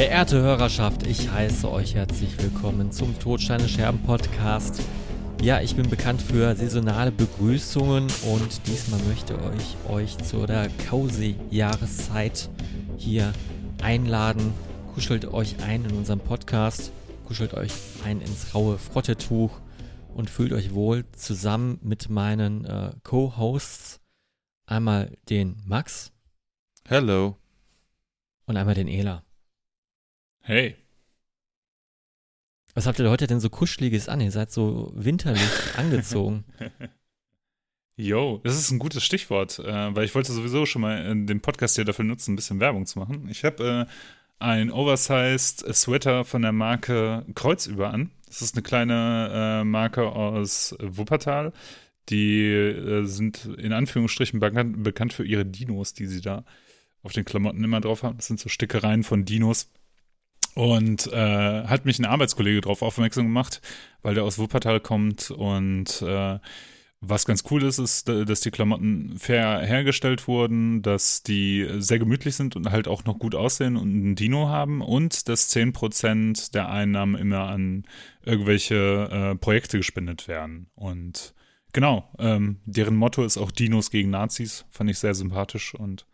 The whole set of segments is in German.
Verehrte Hörerschaft, ich heiße euch herzlich willkommen zum Todsteine Scherben Podcast. Ja, ich bin bekannt für saisonale Begrüßungen und diesmal möchte ich euch zu der cozy Jahreszeit hier einladen. Kuschelt euch ein in unserem Podcast, kuschelt euch ein ins raue Frottetuch und fühlt euch wohl zusammen mit meinen äh, Co-Hosts. Einmal den Max. Hello. Und einmal den Ela. Hey. Was habt ihr heute denn so kuscheliges an? Ihr seid so winterlich angezogen. Jo, das ist ein gutes Stichwort, äh, weil ich wollte sowieso schon mal äh, den Podcast hier dafür nutzen, ein bisschen Werbung zu machen. Ich habe äh, ein Oversized Sweater von der Marke Kreuzüber an. Das ist eine kleine äh, Marke aus Wuppertal. Die äh, sind in Anführungsstrichen bekannt, bekannt für ihre Dinos, die sie da auf den Klamotten immer drauf haben. Das sind so Stickereien von Dinos. Und äh, hat mich ein Arbeitskollege darauf aufmerksam gemacht, weil der aus Wuppertal kommt und äh, was ganz cool ist, ist, dass die Klamotten fair hergestellt wurden, dass die sehr gemütlich sind und halt auch noch gut aussehen und ein Dino haben und dass 10% der Einnahmen immer an irgendwelche äh, Projekte gespendet werden. Und genau, ähm, deren Motto ist auch Dinos gegen Nazis, fand ich sehr sympathisch und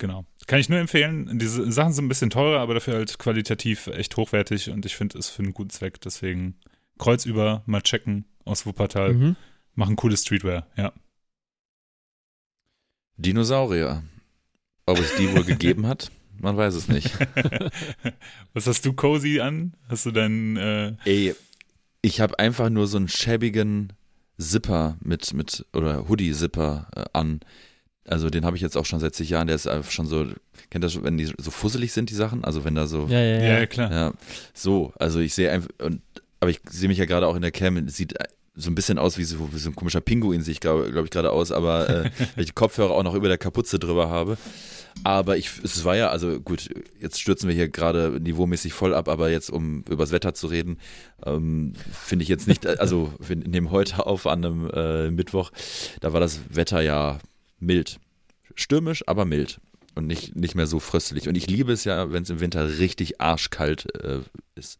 Genau. Kann ich nur empfehlen. Diese Sachen sind ein bisschen teurer, aber dafür halt qualitativ echt hochwertig und ich finde es für einen guten Zweck. Deswegen kreuzüber mal checken aus Wuppertal. Mhm. Machen cooles Streetwear, ja. Dinosaurier. Ob es die wohl gegeben hat? Man weiß es nicht. Was hast du cozy an? Hast du deinen. Äh Ey, ich habe einfach nur so einen schäbigen Zipper mit, mit oder Hoodie-Zipper äh, an also den habe ich jetzt auch schon seit zig Jahren, der ist einfach schon so, kennt das schon, wenn die so fusselig sind, die Sachen? Also wenn da so. Ja, ja, ja, ja klar. Ja, so, also ich sehe einfach, und, aber ich sehe mich ja gerade auch in der Cam, sieht so ein bisschen aus wie so, wie so ein komischer Pinguin, sehe ich glaube glaub ich gerade aus, aber äh, weil ich die Kopfhörer auch noch über der Kapuze drüber habe. Aber ich, es war ja, also gut, jetzt stürzen wir hier gerade niveaumäßig voll ab, aber jetzt, um übers Wetter zu reden, ähm, finde ich jetzt nicht, also wir nehmen heute auf an einem äh, Mittwoch, da war das Wetter ja mild. Stürmisch, aber mild. Und nicht, nicht mehr so fröstelig. Und ich liebe es ja, wenn es im Winter richtig arschkalt äh, ist.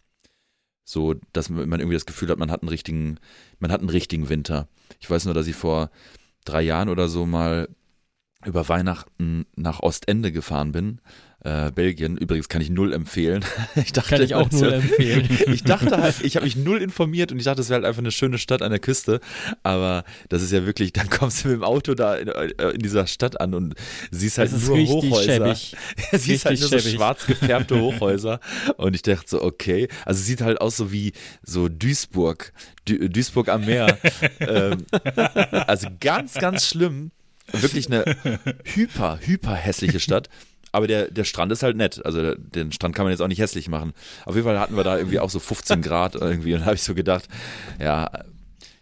So, dass man irgendwie das Gefühl hat, man hat einen richtigen, man hat einen richtigen Winter. Ich weiß nur, dass ich vor drei Jahren oder so mal über Weihnachten nach Ostende gefahren bin äh, Belgien. Übrigens kann ich null empfehlen. Ich dachte, kann ich auch null empfehlen. ich dachte halt, ich habe mich null informiert und ich dachte, es wäre halt einfach eine schöne Stadt an der Küste. Aber das ist ja wirklich, dann kommst du mit dem Auto da in, äh, in dieser Stadt an und siehst halt nur Hochhäuser. Schäbig. siehst halt nur so schwarz gefärbte Hochhäuser. Und ich dachte so, okay. Also sieht halt aus so wie so Duisburg, du Duisburg am Meer. ähm, also ganz, ganz schlimm. Wirklich eine hyper, hyper hässliche Stadt. Aber der, der Strand ist halt nett. Also den Strand kann man jetzt auch nicht hässlich machen. Auf jeden Fall hatten wir da irgendwie auch so 15 Grad irgendwie. Und habe ich so gedacht, ja,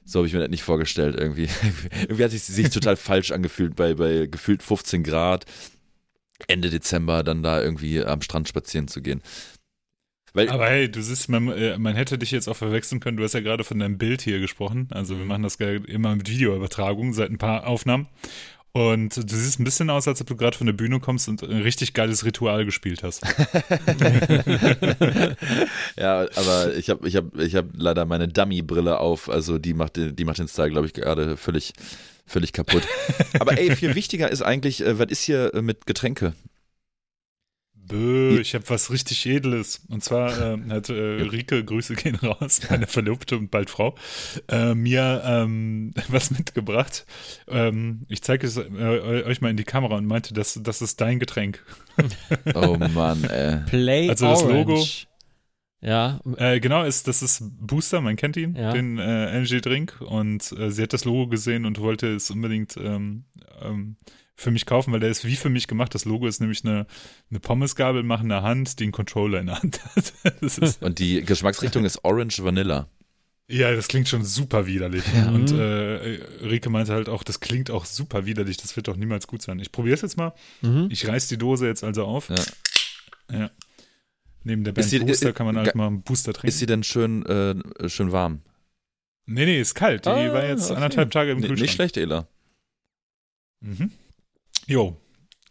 so habe ich mir das nicht vorgestellt irgendwie. irgendwie hat es sich total falsch angefühlt bei, bei gefühlt 15 Grad. Ende Dezember dann da irgendwie am Strand spazieren zu gehen. Weil Aber hey, du siehst, man, äh, man, hätte dich jetzt auch verwechseln können. Du hast ja gerade von deinem Bild hier gesprochen. Also wir machen das immer mit Videoübertragung seit ein paar Aufnahmen. Und du siehst ein bisschen aus, als ob du gerade von der Bühne kommst und ein richtig geiles Ritual gespielt hast. ja, aber ich habe ich hab, ich hab leider meine Dummy-Brille auf. Also die macht, die macht den Style, glaube ich, gerade völlig, völlig kaputt. Aber ey, viel wichtiger ist eigentlich, äh, was ist hier äh, mit Getränke? Bö, ich habe was richtig Edles. Und zwar äh, hat äh, Rike, Grüße gehen raus, meine Verlobte und bald Frau, äh, mir ähm, was mitgebracht. Ähm, ich zeige es äh, euch mal in die Kamera und meinte, das, das ist dein Getränk. oh Mann, ey. Play Also das Orange. Logo. Ja. Äh, genau, ist, das ist Booster, man kennt ihn, Ja. den äh, Energy Drink. Und äh, sie hat das Logo gesehen und wollte es unbedingt ähm, ähm, für mich kaufen, weil der ist wie für mich gemacht. Das Logo ist nämlich eine, eine Pommesgabel machende Hand, die einen Controller in der Hand hat. Und die Geschmacksrichtung ist Orange Vanilla. ja, das klingt schon super widerlich. Ja. Und äh, Rike meinte halt auch, das klingt auch super widerlich, das wird doch niemals gut sein. Ich probiere es jetzt mal. Mhm. Ich reiß die Dose jetzt also auf. Ja. Ja. Neben der Band Ist die- Booster ist- kann man halt mal einen Booster trinken. Ist sie denn schön, äh, schön warm? nee, nee, ist kalt. Die Ah, war jetzt okay. anderthalb Tage im Kühlschrank. nicht schlecht, Ela. Mhm. Jo.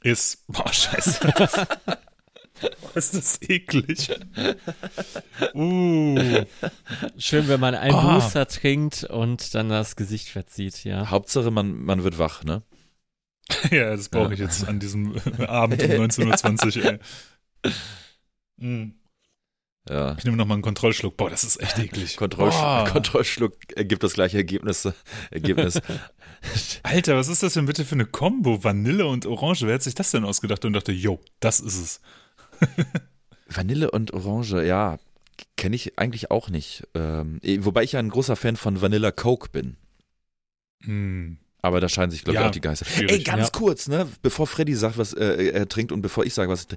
Ist. Boah, scheiße. ist das eklig. uh. Schön, wenn man einen Ah. Booster trinkt und dann das Gesicht verzieht, ja. Hauptsache, man, man wird wach, ne? Ja, das brauche ich jetzt an diesem Abend um 19.20 Uhr, ey. Mm. Ja. Ich nehme nochmal einen Kontrollschluck. Boah, das ist echt eklig. Kontrollsch Boah. Kontrollschluck ergibt das gleiche Ergebnis. Ergebnis. Alter, was ist das denn bitte für eine Kombo? Vanille und Orange. Wer hat sich das denn ausgedacht und dachte, yo, das ist es. Vanille und Orange, ja, kenne ich eigentlich auch nicht. Ähm, eh, wobei ich ja ein großer Fan von Vanilla Coke bin. Hm. Aber da scheinen sich, glaube ich, Ja, auch die Geister. schwierig. Ey, ganz Ja. kurz, ne? Bevor Freddy sagt, was äh, er trinkt und bevor ich sage, was.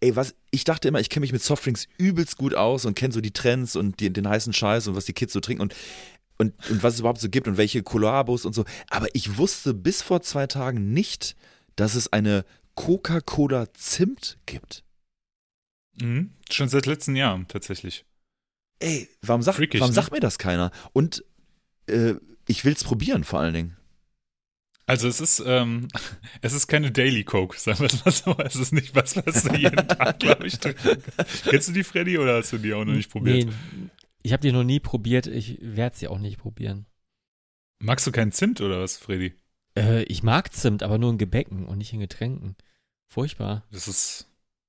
Ey, was, ich dachte immer, ich kenne mich mit Softdrinks übelst gut aus und kenne so die Trends und die, den heißen Scheiß und was die Kids so trinken und, und, und was es überhaupt so gibt und welche Kollabos und so. Aber ich wusste bis vor zwei Tagen nicht, dass es eine Coca-Cola Zimt gibt. Mhm. Schon seit letztem Jahr tatsächlich. Ey, warum, sagt, Freakig, warum ne? sagt mir das keiner? Und äh, ich will's probieren vor allen Dingen. Also es ist, ähm, es ist keine Daily Coke, sagen wir es mal so. Es ist nicht was, was du jeden Tag, glaube ich, trinken kannst. Kennst du die, Freddy, oder hast du die auch noch nicht probiert? Nee, ich habe die noch nie probiert, ich werde sie auch nicht probieren. Magst du keinen Zimt oder was, Freddy? Äh, ich mag Zimt, aber nur in Gebäcken und nicht in Getränken. Furchtbar. Das ist,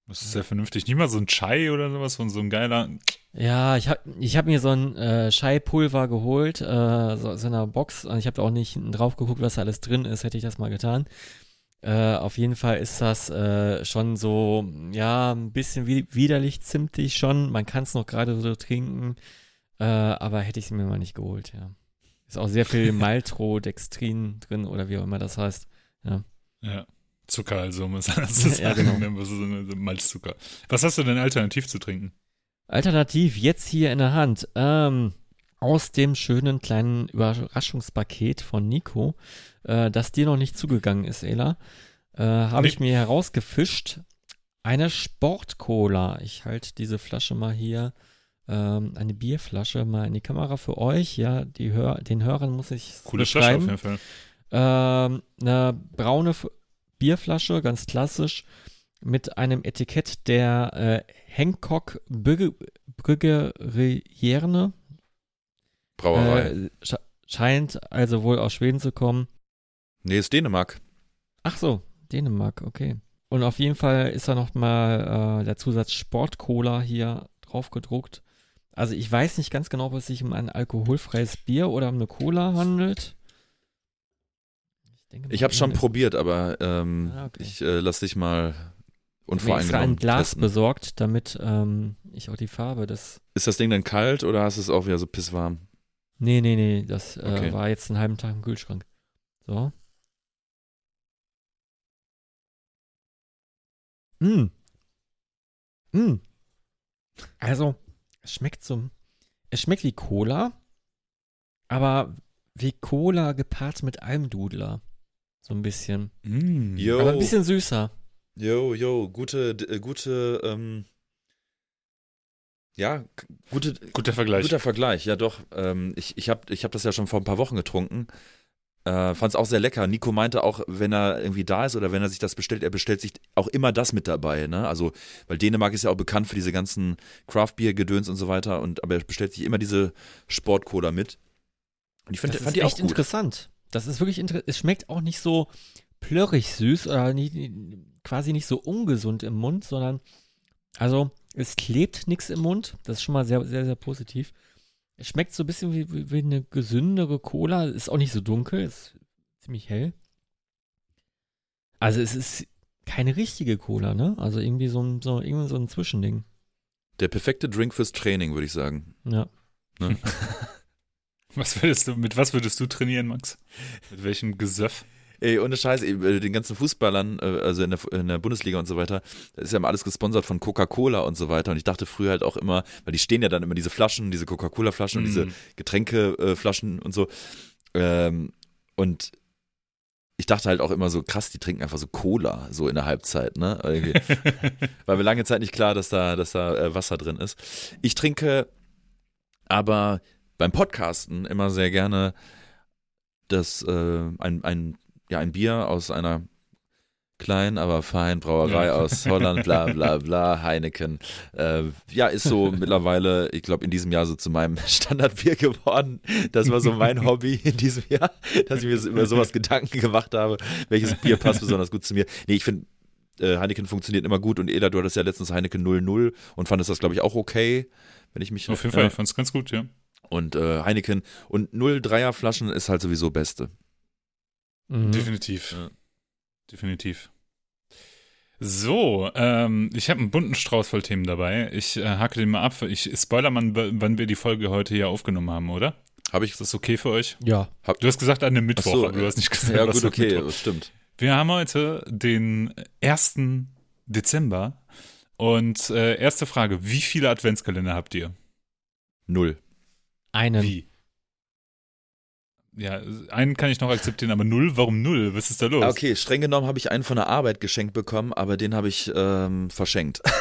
das ist sehr vernünftig. Nicht mal so ein Chai oder sowas von so ein geiler. Ja, ich habe ich hab mir so ein äh, Scheipulver geholt, äh, so, so in einer Box. Und ich habe auch nicht drauf geguckt, was da alles drin ist, hätte ich das mal getan. Äh, auf jeden Fall ist das äh, schon so, ja, ein bisschen wi widerlich zimtig schon. Man kann es noch gerade so trinken, äh, aber hätte ich es mir mal nicht geholt, ja. Ist auch sehr viel Maltodextrin drin oder wie auch immer das heißt. Ja. Zucker, also muss man das sagen. Ja, genau. so Malzzucker. Was hast du denn alternativ zu trinken? Alternativ jetzt hier in der Hand. Ähm, aus dem schönen kleinen Überraschungspaket von Nico, äh, das dir noch nicht zugegangen ist, Ela, äh, habe Nee. ich mir herausgefischt. Eine Sportcola. Ich halte diese Flasche mal hier, ähm, eine Bierflasche mal in die Kamera für euch. Ja, die Hör den Hörern muss ich Coole Flasche auf beschreiben. jeden Fall. Ähm, eine braune Bierflasche, ganz klassisch, mit einem Etikett der äh, Hancock Brügge, Brüggerierne. Brauerei. Äh, sche- scheint also wohl aus Schweden zu kommen. nee, ist Dänemark. Ach so, Dänemark, okay. Und auf jeden Fall ist da nochmal äh, der Zusatz Sportcola hier drauf gedruckt. Also ich weiß nicht ganz genau, ob es sich um ein alkoholfreies Bier oder um eine Cola handelt. Denke Ich habe schon probiert, aber ähm, Ah, okay. ich äh, lass dich mal Ich hab mir extra unvoreingenommen ein Glas testen. besorgt, damit ähm, ich auch die Farbe des. Ist das Ding dann kalt oder hast du es auch wieder so pisswarm? Nee, nee, nee, das äh, Okay. war jetzt einen halben Tag im Kühlschrank. So. Mm. Mm. Also, es schmeckt so. Es schmeckt wie Cola, aber wie Cola gepaart mit Almdudler. So ein bisschen. Mm. Jo. Aber ein bisschen süßer. Jo, jo, gute, äh, gute, ähm, ja, gute, Guter Vergleich. guter Vergleich, ja doch. Ähm, ich ich habe ich hab das ja schon vor ein paar Wochen getrunken. Äh, Fand es auch sehr lecker. Nico meinte auch, wenn er irgendwie da ist oder wenn er sich das bestellt, er bestellt sich auch immer das mit dabei. Ne? Also, weil Dänemark ist ja auch bekannt für diese ganzen Craft-Bier-Gedöns und so weiter. Und, aber er bestellt sich immer diese Sport-Cola mit. Und ich find, das fand ist die auch echt gut. interessant. Das ist wirklich interessant. Es schmeckt auch nicht so plörrig süß oder nicht, quasi nicht so ungesund im Mund, sondern also es klebt nichts im Mund. Das ist schon mal sehr, sehr, sehr positiv. Es schmeckt so ein bisschen wie, wie, wie eine gesündere Cola. Ist auch nicht so dunkel, ist ziemlich hell. Also es ist keine richtige Cola, ne? Also irgendwie so ein, so, irgendwie so ein Zwischending. Der perfekte Drink fürs Training, würde ich sagen. Ja. Ne? Was würdest du, mit was würdest du trainieren, Max? Mit welchem Gesöff? Ey, ohne Scheiß, ey, äh, den ganzen Fußballern, äh, also in der, in der Bundesliga und so weiter, das ist ja immer alles gesponsert von Coca-Cola und so weiter. Und ich dachte früher halt auch immer, weil die stehen ja dann immer diese Flaschen, diese Coca-Cola-Flaschen und diese Mm. Getränkeflaschen und so. Ähm, und ich dachte halt auch immer so, krass, die trinken einfach so Cola, so in der Halbzeit, ne? War mir lange Zeit nicht klar, dass da, dass da äh, Wasser drin ist. Ich trinke aber beim Podcasten immer sehr gerne das, äh, ein, ein, ja, ein Bier aus einer klein, aber fein, Brauerei Ja. aus Holland, bla bla bla, Heineken. Äh, ja, ist so mittlerweile, ich glaube, in diesem Jahr so zu meinem Standardbier geworden. Das war so mein Hobby in diesem Jahr, dass ich mir über sowas Gedanken gemacht habe, welches Bier passt besonders gut zu mir. Nee, ich finde, äh, Heineken funktioniert immer gut und Ela, du hattest ja letztens Heineken 00 und fandest das, glaube ich, auch okay, wenn ich mich Auf jeden. Fall, ich fand es ganz gut, ja. Und äh, Heineken und 03er Flaschen ist halt sowieso Beste. Mhm. Definitiv. Ja. Definitiv. So, ähm, ich habe einen bunten Strauß voll Themen dabei. Ich äh, hake den mal ab. Ich spoiler mal, wann wir die Folge heute hier aufgenommen haben, oder? Habe ich. Ist das okay für euch? Ja. Du hast gesagt an dem Mittwoch, so, aber du ja. hast nicht gesagt, Ja, gut, okay, Mittwoch. das stimmt. Wir haben heute den 1. Dezember und äh, erste Frage, wie viele Adventskalender habt ihr? Null. Einen. Wie? Ja, einen kann ich noch akzeptieren, aber null, warum null? Was ist da los? Ah, Okay, streng genommen habe ich einen von der Arbeit geschenkt bekommen, aber den habe ich ähm, verschenkt.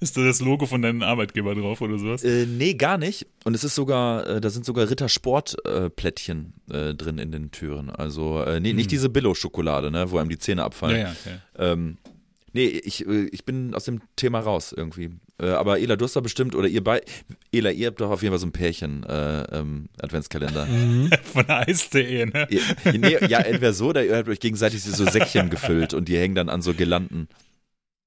ist da das Logo von deinem Arbeitgeber drauf oder sowas? Äh, nee, gar nicht. Und es ist sogar, äh, da sind sogar Rittersport-Plättchen äh, drin in den Türen. Also, äh, nee, nicht Hm. diese Billo-Schokolade, ne, wo einem die Zähne abfallen. Ja, ja, ja. Ähm, nee, ich, äh, ich bin aus dem Thema raus irgendwie. Äh, aber Ela, du hast da bestimmt, oder ihr bei, Ela, ihr habt doch auf jeden Fall so ein Pärchen äh, ähm, Adventskalender. Mhm. Von Eis.de, ne? ihr, nee, ja, entweder so, oder ihr habt euch gegenseitig so Säckchen gefüllt und die hängen dann an so Girlanden.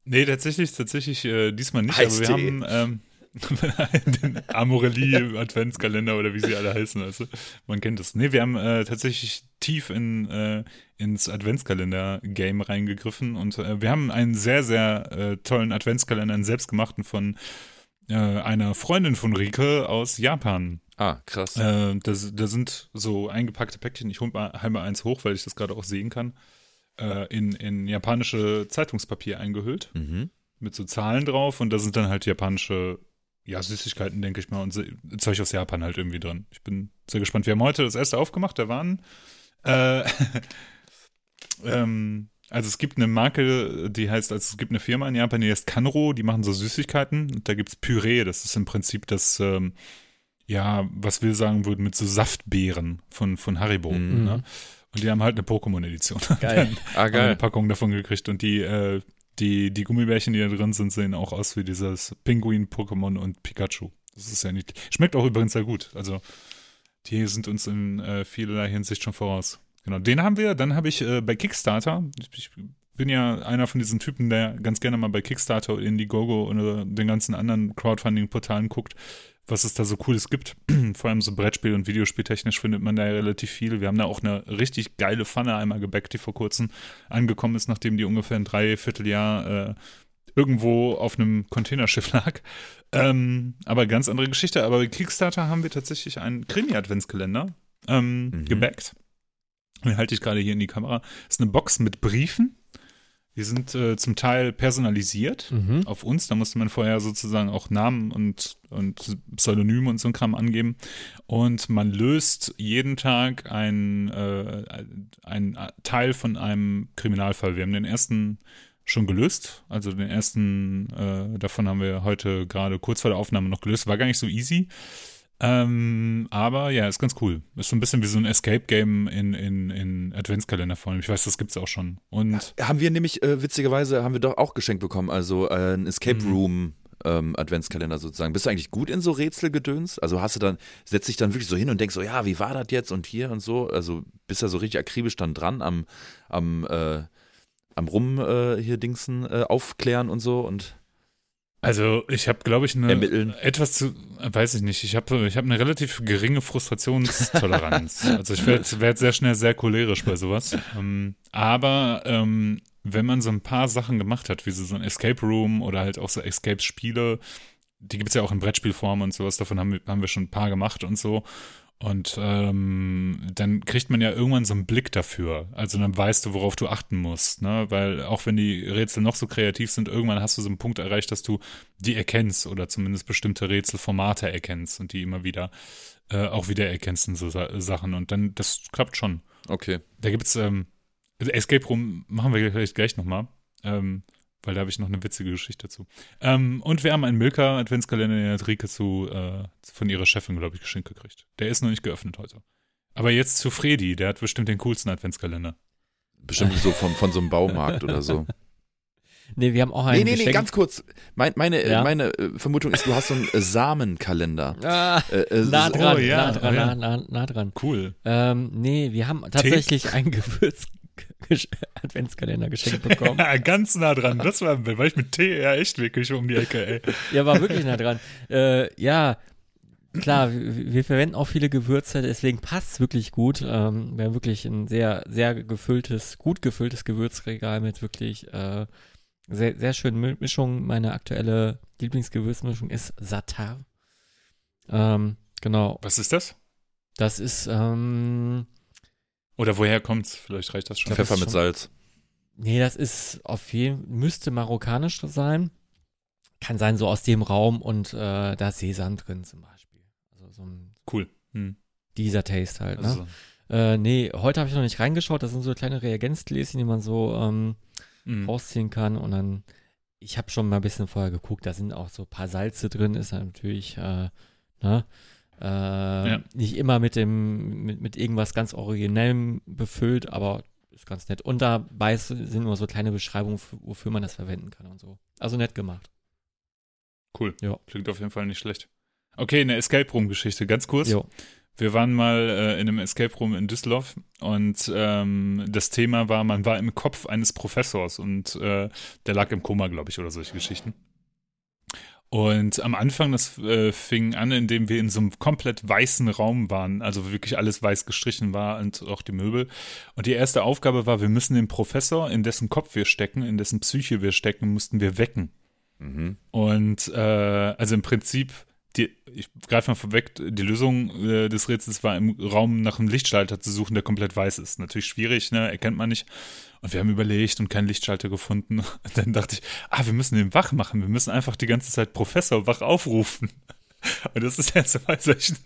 Nee, tatsächlich, tatsächlich äh, diesmal nicht, Eis.de. aber wir haben ähm, den Amorelie Adventskalender oder wie sie alle heißen, also man kennt das. Nee, wir haben äh, tatsächlich tief in, äh, ins Adventskalender-Game reingegriffen und äh, wir haben einen sehr, sehr äh, tollen Adventskalender, einen selbstgemachten von äh, einer Freundin von Rike aus Japan. Ah, krass. Äh, da, da sind so eingepackte Päckchen. Ich hole mal einmal eins hoch, weil ich das gerade auch sehen kann. In, in japanische Zeitungspapier eingehüllt, Mhm. mit so Zahlen drauf. Und da sind dann halt japanische, ja, Süßigkeiten, denke ich mal, und Zeug aus Japan halt irgendwie drin. Ich bin sehr gespannt. Wir haben heute das erste aufgemacht. Da waren. Äh, ähm, also es gibt eine Marke, die heißt, also es gibt eine Firma in Japan, die heißt Kanro, die machen so Süßigkeiten. Und da gibt's Püree, das ist im Prinzip das, ähm, ja, was wir sagen würden, mit so Saftbeeren von, von Haribo. Mhm. Ne? Und die haben halt eine Pokémon-Edition. Geil. Ah, Haben eine geil. Packung davon gekriegt und die, äh, die, die Gummibärchen, die da drin sind, sehen auch aus wie dieses Pinguin, Pokémon und Pikachu. Das ist ja nicht. Schmeckt auch übrigens sehr gut. Also, die sind uns in äh, vielerlei Hinsicht schon voraus. Genau, den haben wir. Dann habe ich äh, bei Kickstarter, ich, bin ja einer von diesen Typen, der ganz gerne mal bei Kickstarter, Indiegogo oder den ganzen anderen Crowdfunding-Portalen guckt, was es da so Cooles gibt. Vor allem so Brettspiel- und Videospieltechnisch findet man da ja relativ viel. Wir haben da auch eine richtig geile Pfanne einmal gebackt, die vor kurzem angekommen ist, nachdem die ungefähr ein Dreivierteljahr äh, irgendwo auf einem Containerschiff lag. Ähm, aber ganz andere Geschichte. Aber bei Kickstarter haben wir tatsächlich einen Krimi-Adventskalender ähm, Mhm. gebackt. Den halte ich gerade hier in die Kamera. Das ist eine Box mit Briefen. Die sind äh, zum Teil personalisiert Mhm. auf uns. Da musste man vorher sozusagen auch Namen und, und Pseudonyme und so ein Kram angeben. Und man löst jeden Tag ein, äh, ein Teil von einem Kriminalfall. Wir haben den ersten schon gelöst. Also den ersten äh, davon haben wir heute gerade kurz vor der Aufnahme noch gelöst. War gar nicht so easy. Ähm, aber ja, ist ganz cool. Ist so ein bisschen wie so ein Escape-Game in, in, in Adventskalender-Form. Ich weiß, das gibt's auch schon. Und Haben wir nämlich, äh, witzigerweise, haben wir doch auch geschenkt bekommen, also äh, ein Escape Mhm. Room ähm, Adventskalender sozusagen. Bist du eigentlich gut in so Rätselgedöns? Also hast du dann, setzt dich dann wirklich so hin und denkst so, ja, wie war das jetzt und hier und so? Also bist du so richtig akribisch dann dran am, am, äh, am Rum äh, hier Dingsen äh, aufklären und so und Also ich habe, glaube ich, eine Ermitteln. etwas zu, weiß ich nicht. Ich habe, ich habe eine relativ geringe Frustrationstoleranz. also ich werde werd sehr schnell sehr cholerisch bei sowas. Ähm, aber ähm, wenn man so ein paar Sachen gemacht hat, wie so, so ein Escape Room oder halt auch so Escape-Spiele, die gibt's ja auch in Brettspielform und sowas. Davon haben wir, haben wir schon ein paar gemacht und so. Und ähm, dann kriegt man ja irgendwann so einen Blick dafür. Also dann weißt du, worauf du achten musst. Ne? Weil auch wenn die Rätsel noch so kreativ sind, irgendwann hast du so einen Punkt erreicht, dass du die erkennst oder zumindest bestimmte Rätselformate erkennst und die immer wieder äh, auch wieder erkennst in so Sa Sachen. Und dann, das klappt schon. okay. Da gibt's ähm, Escape Room machen wir vielleicht gleich nochmal. Ähm, weil da habe ich noch eine witzige Geschichte dazu. Ähm, und wir haben einen Milka-Adventskalender, den hat Rike zu, äh, von ihrer Chefin, glaube ich, geschenkt gekriegt. Der ist noch nicht geöffnet heute. Aber jetzt zu Fredi, der hat bestimmt den coolsten Adventskalender. Bestimmt so von, von so einem Baumarkt oder so. Nee, wir haben auch einen Nee, nee, nee, Geschenk- ganz kurz. Mein, meine Ja? meine äh, Vermutung ist, du hast so einen äh, Samenkalender. Ah, Äh, äh, nah so- dran, oh ja, nah dran, oh ja. nah, nah, nah dran. Cool. Ähm, nee, wir haben tatsächlich einen Gewürz Adventskalender geschenkt bekommen. Ganz nah dran. Das war, war ich mit ja echt wirklich um die Ecke, ey. ja, war wirklich nah dran. Äh, ja, klar, wir, wir verwenden auch viele Gewürze, deswegen passt es wirklich gut. Ähm, wir haben wirklich ein sehr, sehr gefülltes, gut gefülltes Gewürzregal mit wirklich äh, sehr, sehr schönen Mi- Mischungen. Meine aktuelle Lieblingsgewürzmischung ist Satar. Ähm, genau, Was ist das? das ist, ähm, Oder woher kommt's? Vielleicht reicht das schon. glaub, Pfeffer das mit Salz. Nee, das ist auf jeden müsste marokkanisch sein. Kann sein, so aus dem Raum und äh, da ist Sesam drin zum Beispiel. Also so ein, Cool. Hm. dieser Taste halt, ne? Also, Äh, nee, heute habe ich noch nicht reingeschaut. Das sind so kleine Reagenzgläschen, die man so ähm, hm. rausziehen kann. Und dann, ich habe schon mal ein bisschen vorher geguckt, da sind auch so ein paar Salze drin. Ist dann natürlich, äh, ne? Äh, Nicht immer mit dem, mit, mit irgendwas ganz Originellem befüllt, aber ist ganz nett. Und dabei sind nur so kleine Beschreibungen, wofür man das verwenden kann und so. Also nett gemacht. Cool. Ja. Klingt auf jeden Fall nicht schlecht. Okay, eine Escape Room-Geschichte, ganz kurz. Jo. Wir waren mal äh, in einem Escape Room in Düsseldorf und ähm, das Thema war, man war im Kopf eines Professors und äh, der lag im Koma, glaube ich, oder solche Geschichten. Und am Anfang, das äh, fing an, indem wir in so einem komplett weißen Raum waren, also wirklich alles weiß gestrichen war und auch die Möbel. Und die erste Aufgabe war, wir müssen den Professor, in dessen Kopf wir stecken, in dessen Psyche wir stecken, mussten wir wecken. Mhm. Und äh, also im Prinzip, die, ich greife mal vorweg, die Lösung äh, des Rätsels war im Raum nach einem Lichtschalter zu suchen, der komplett weiß ist. Natürlich schwierig, ne? Erkennt man nicht. Und wir haben überlegt und keinen Lichtschalter gefunden. Und dann dachte ich, ah, wir müssen den wach machen. Wir müssen einfach die ganze Zeit Professor wach aufrufen. Und das ist jetzt bei solchen.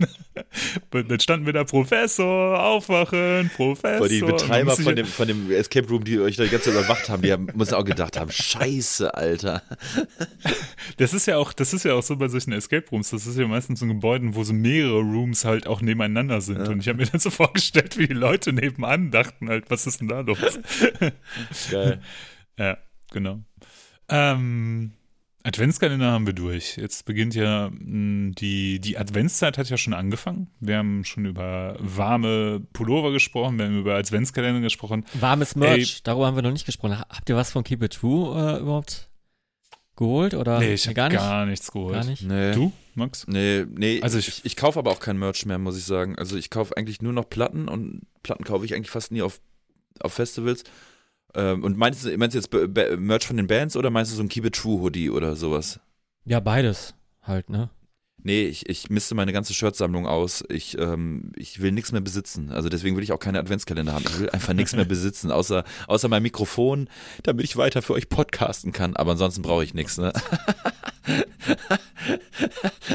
Und dann standen wir da, Professor, aufwachen, Professor. Die Betreiber von dem, von dem Escape Room, die euch da die ganze Zeit überwacht haben, die haben, müssen auch gedacht haben, scheiße, Alter. Das ist ja auch, das ist ja auch so bei solchen Escape Rooms. Das ist ja meistens in Gebäuden, wo so mehrere Rooms halt auch nebeneinander sind. Ja. Und ich habe mir dann so vorgestellt, wie die Leute nebenan dachten halt, was ist denn da los? Geil. ja, genau. Ähm, Adventskalender haben wir durch. Jetzt beginnt ja mh, die, die Adventszeit hat ja schon angefangen. Wir haben schon über warme Pullover gesprochen, wir haben über Adventskalender gesprochen. Warmes Merch, darüber haben wir noch nicht gesprochen. Ha- Habt ihr was von Keep It True äh, überhaupt geholt? Oder Nee, ich habe gar gar, nicht? nichts geholt. Gar nicht? Nee. Du, Max? Nee, nee, Also also ich- ich, ich, kaufe aber auch kein Merch mehr, muss ich sagen. Also ich kaufe eigentlich nur noch Platten und Platten kaufe ich eigentlich fast nie auf, auf Festivals. Ähm, und meinst du, meinst du jetzt Merch von den Bands oder meinst du so ein Keep It True Hoodie oder sowas? Ja, beides halt, ne? Nee, ich, ich misste meine ganze Shirtsammlung aus. Ich, ähm, ich will nichts mehr besitzen. Also deswegen will ich auch keine Adventskalender haben. Ich will einfach nichts mehr besitzen, außer, außer mein Mikrofon, damit ich weiter für euch podcasten kann. Aber ansonsten brauche ich nichts, ne?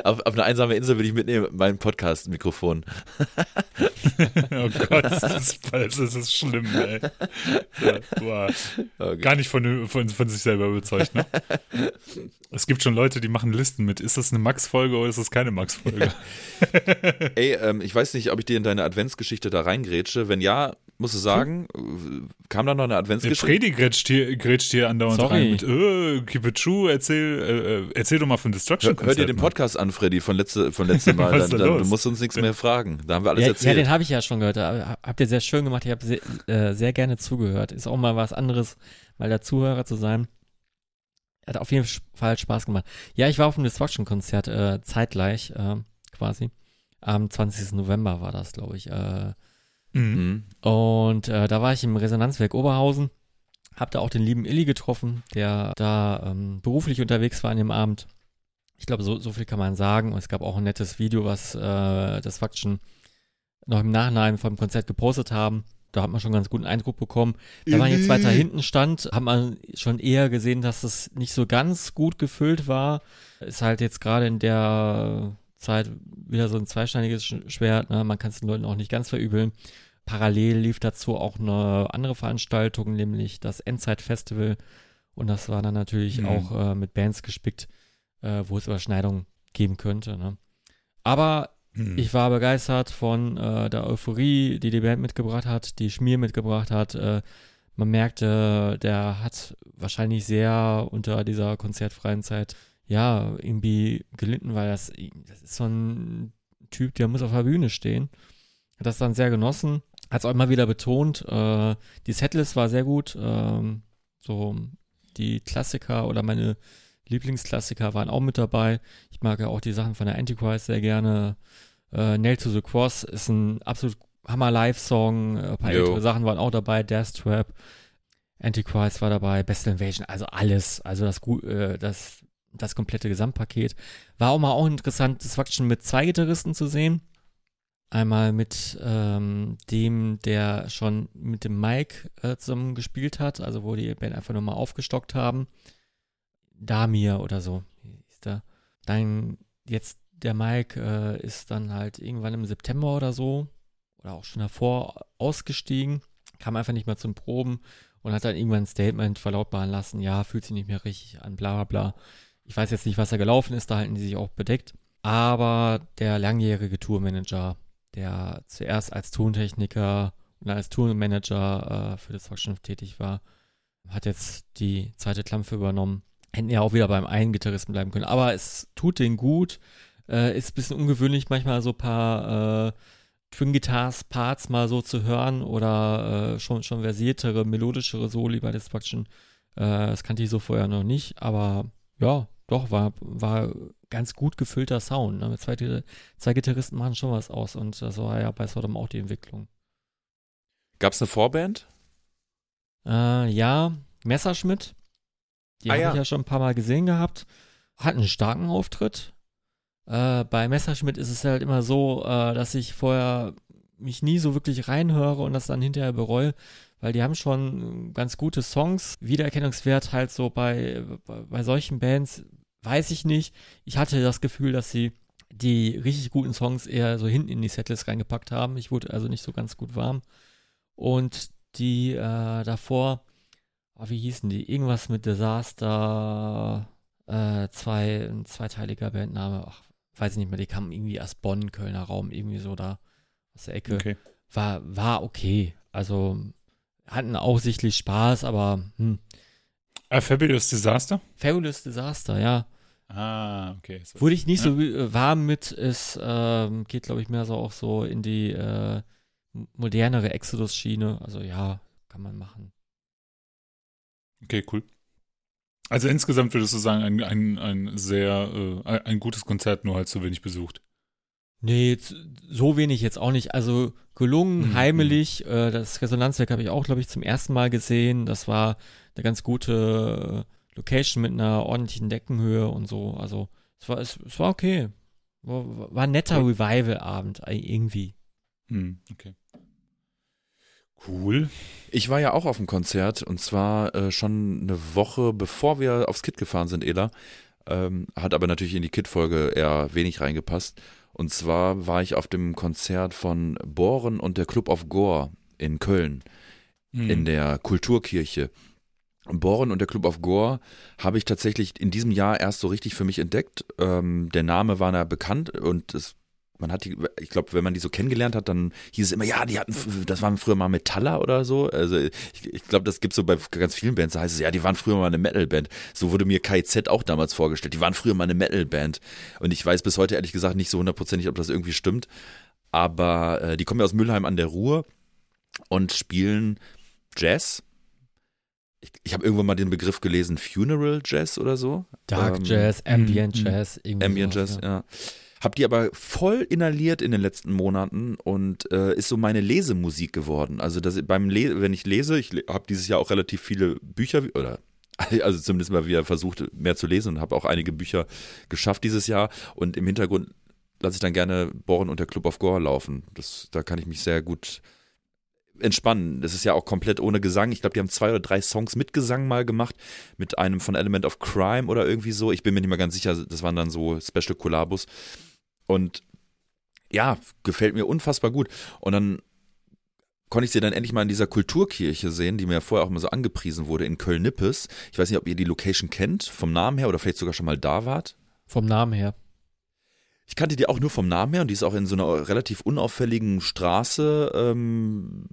auf, auf eine einsame Insel will ich mitnehmen mein Podcast-Mikrofon. Oh Gott, das ist, das ist schlimm, ey. Ja. Okay. Gar nicht von, von, von sich selber überzeugt, ne? Es gibt schon Leute, die machen Listen mit, ist das eine Max-Folge oder ist das keine Max-Folge? Ey, ähm, ich weiß nicht, ob ich dir in deine Adventsgeschichte da reingrätsche. Wenn ja, musst du sagen, äh, kam da noch eine Der Adventsgeschichte? Freddy grätscht hier, grätscht hier andauernd Sorry. rein mit, äh, keep it true, erzähl, äh, äh, erzähl doch mal von Destruction Hör, hör dir den Podcast an, Freddy, von, letzte, von letztem Mal. Was ist dann, da dann, los? du musst uns nichts mehr fragen. Da haben wir alles Ja, ja, erzählt. den habe ich ja schon gehört. Habt ihr sehr schön gemacht. Ich habe sehr, äh, sehr gerne zugehört. Ist auch mal was anderes, mal der Zuhörer zu sein. Hat auf jeden Fall Spaß gemacht. Ja, ich war auf dem Destruction-Konzert äh, zeitgleich äh, quasi. Am 20. November war das, glaube ich. Äh, Mhm. Mhm. und äh, da war ich im Resonanzwerk Oberhausen. Hab da auch den lieben Illy getroffen, der da ähm, beruflich unterwegs war an dem Abend. Ich glaube, so, so viel kann man sagen. Und es gab auch ein nettes Video, was äh, das Faction noch im Nachhinein vom Konzert gepostet haben. Da hat man schon ganz guten Eindruck bekommen. Wenn man jetzt weiter hinten stand, hat man schon eher gesehen, dass es nicht so ganz gut gefüllt war. Ist halt jetzt gerade in der Zeit wieder so ein zweischneidiges Sch- Schwert. Ne? Man kann es den Leuten auch nicht ganz verübeln. Parallel lief dazu auch eine andere Veranstaltung, nämlich das Endzeit-Festival. Und das war dann natürlich Mhm. auch äh, mit Bands gespickt, äh, wo es Überschneidungen geben könnte. Ne? Aber Ich war begeistert von äh, der Euphorie, die die Band mitgebracht hat, die Schmier mitgebracht hat. Äh, man merkte, der hat wahrscheinlich sehr unter dieser konzertfreien Zeit ja irgendwie gelitten, weil das, das ist so ein Typ, der muss auf der Bühne stehen. Hat das dann sehr genossen. Hat es auch immer wieder betont. Äh, die Setlist war sehr gut. Ähm, so die Klassiker oder meine Lieblingsklassiker waren auch mit dabei. Ich mag ja auch die Sachen von der Antichrist sehr gerne. Äh, Nail to the Cross ist ein absolut Hammer-Live-Song. Ein paar ältere Sachen waren auch dabei. Death Trap, Antichrist war dabei, Best Invasion, also alles. Also das, äh, das, das komplette Gesamtpaket. War auch mal auch interessant, das Faction mit zwei Gitarristen zu sehen. Einmal mit ähm, dem, der schon mit dem Mike äh, zusammen gespielt hat, also wo die Band einfach nur mal aufgestockt haben. Damir oder so hieß der. Dann jetzt der Mike äh, ist dann halt irgendwann im September oder so oder auch schon davor ausgestiegen, kam einfach nicht mehr zum Proben und hat dann irgendwann ein Statement verlautbaren lassen, ja, fühlt sich nicht mehr richtig an, bla bla bla. Ich weiß jetzt nicht, was da gelaufen ist, da halten die sich auch bedeckt. Aber der langjährige Tourmanager, der zuerst als Tontechniker und als Tourmanager äh, für das Faction tätig war, hat jetzt die zweite Klampfe übernommen. Hätten ja auch wieder beim einen Gitarristen bleiben können. Aber es tut den gut. Äh, ist ein bisschen ungewöhnlich, manchmal so ein paar äh, Twin Guitars Parts mal so zu hören oder äh, schon, schon versiertere, melodischere Soli bei Destruction. Äh, das kannte ich so vorher noch nicht, aber ja, doch, war, war ganz gut gefüllter Sound. Ne? Zwei, zwei Gitarristen machen schon was aus und das war ja bei Sodom auch die Entwicklung. Gab es eine Vorband? Äh, ja, Messerschmidt, die Ah, habe ja. ich ja schon ein paar Mal gesehen gehabt, hat einen starken Auftritt. Äh, bei Messerschmidt ist es halt immer so, äh, dass ich vorher mich nie so wirklich reinhöre und das dann hinterher bereue, weil die haben schon ganz gute Songs. Wiedererkennungswert halt so bei, bei, bei solchen Bands, weiß ich nicht. Ich hatte das Gefühl, dass sie die richtig guten Songs eher so hinten in die Setlist reingepackt haben. Ich wurde also nicht so ganz gut warm. Und die äh, davor, oh, wie hießen die? Irgendwas mit Disaster, äh, zwei, ein zweiteiliger Bandname, ach, weiß ich nicht mehr, die kamen irgendwie aus Bonn, Kölner Raum, irgendwie so da aus der Ecke. Okay. War, war okay. Also hatten auch sichtlich Spaß, aber hm. A Fabulous Disaster? Fabulous Disaster, ja. Ah, okay. So. Wurde ich nicht so äh, warm mit, es ähm, geht, glaube ich, mehr so auch so in die äh, modernere Exodus-Schiene. Also ja, kann man machen. Okay, cool. Also insgesamt würdest du sagen, ein, ein, ein sehr, äh, ein, gutes Konzert, nur halt zu wenig besucht. Nee, so wenig jetzt auch nicht. Also gelungen, Mhm. heimelig. Äh, das Resonanzwerk habe ich auch, glaube ich, zum ersten Mal gesehen. Das war eine ganz gute äh, Location mit einer ordentlichen Deckenhöhe und so. Also es war, es, es war okay. War, war ein netter. Revival-Abend äh, irgendwie. Hm, okay. Cool. Ich war ja auch auf dem Konzert und zwar äh, schon eine Woche bevor wir aufs Kit gefahren sind, Ela. Ähm, hat aber natürlich in die Kit-Folge eher wenig reingepasst. Und zwar war ich auf dem Konzert von Bohren und der Club of Gore in Köln, Hm. in der Kulturkirche. Bohren und der Club of Gore habe ich tatsächlich in diesem Jahr erst so richtig für mich entdeckt. Ähm, der Name war da bekannt und es, man hat die, ich glaube, wenn man die so kennengelernt hat, dann hieß es immer, ja, die hatten, das waren früher mal Metaller oder so. Also ich, ich glaube, das gibt so bei ganz vielen Bands, da heißt es, ja, die waren früher mal eine Metalband. So wurde mir KZ auch damals vorgestellt. Die waren früher mal eine Metalband. Und ich weiß bis heute ehrlich gesagt nicht so hundertprozentig, ob das irgendwie stimmt. Aber äh, die kommen ja aus Mülheim an der Ruhr und spielen Jazz. Ich, ich habe irgendwann mal den Begriff gelesen, Funeral Jazz oder so. Dark Ähm, Jazz, Ambient mm. Jazz, irgendwie Ambient sowas, Jazz, ja. Hab die aber voll inhaliert in den letzten Monaten und äh, ist so meine Lesemusik geworden. Also das, beim Le wenn ich lese, ich habe dieses Jahr auch relativ viele Bücher oder also zumindest mal wieder versucht mehr zu lesen und habe auch einige Bücher geschafft dieses Jahr und im Hintergrund lasse ich dann gerne Bohren und der Club of Gore laufen. Das, da kann ich mich sehr gut entspannen. Das ist ja auch komplett ohne Gesang. Ich glaube, die haben zwei oder drei Songs mit Gesang mal gemacht, mit einem von Element of Crime oder irgendwie so. Ich bin mir nicht mehr ganz sicher, das waren dann so Special Collabos. Und ja, gefällt mir unfassbar gut. Und dann konnte ich sie dann endlich mal in dieser Kulturkirche sehen, die mir ja vorher auch mal so angepriesen wurde in Köln-Nippes. Ich weiß nicht, ob ihr die Location kennt, vom Namen her oder vielleicht sogar schon mal da wart. Vom Namen her. Ich kannte die auch nur vom Namen her und die ist auch in so einer relativ unauffälligen Straße ähm,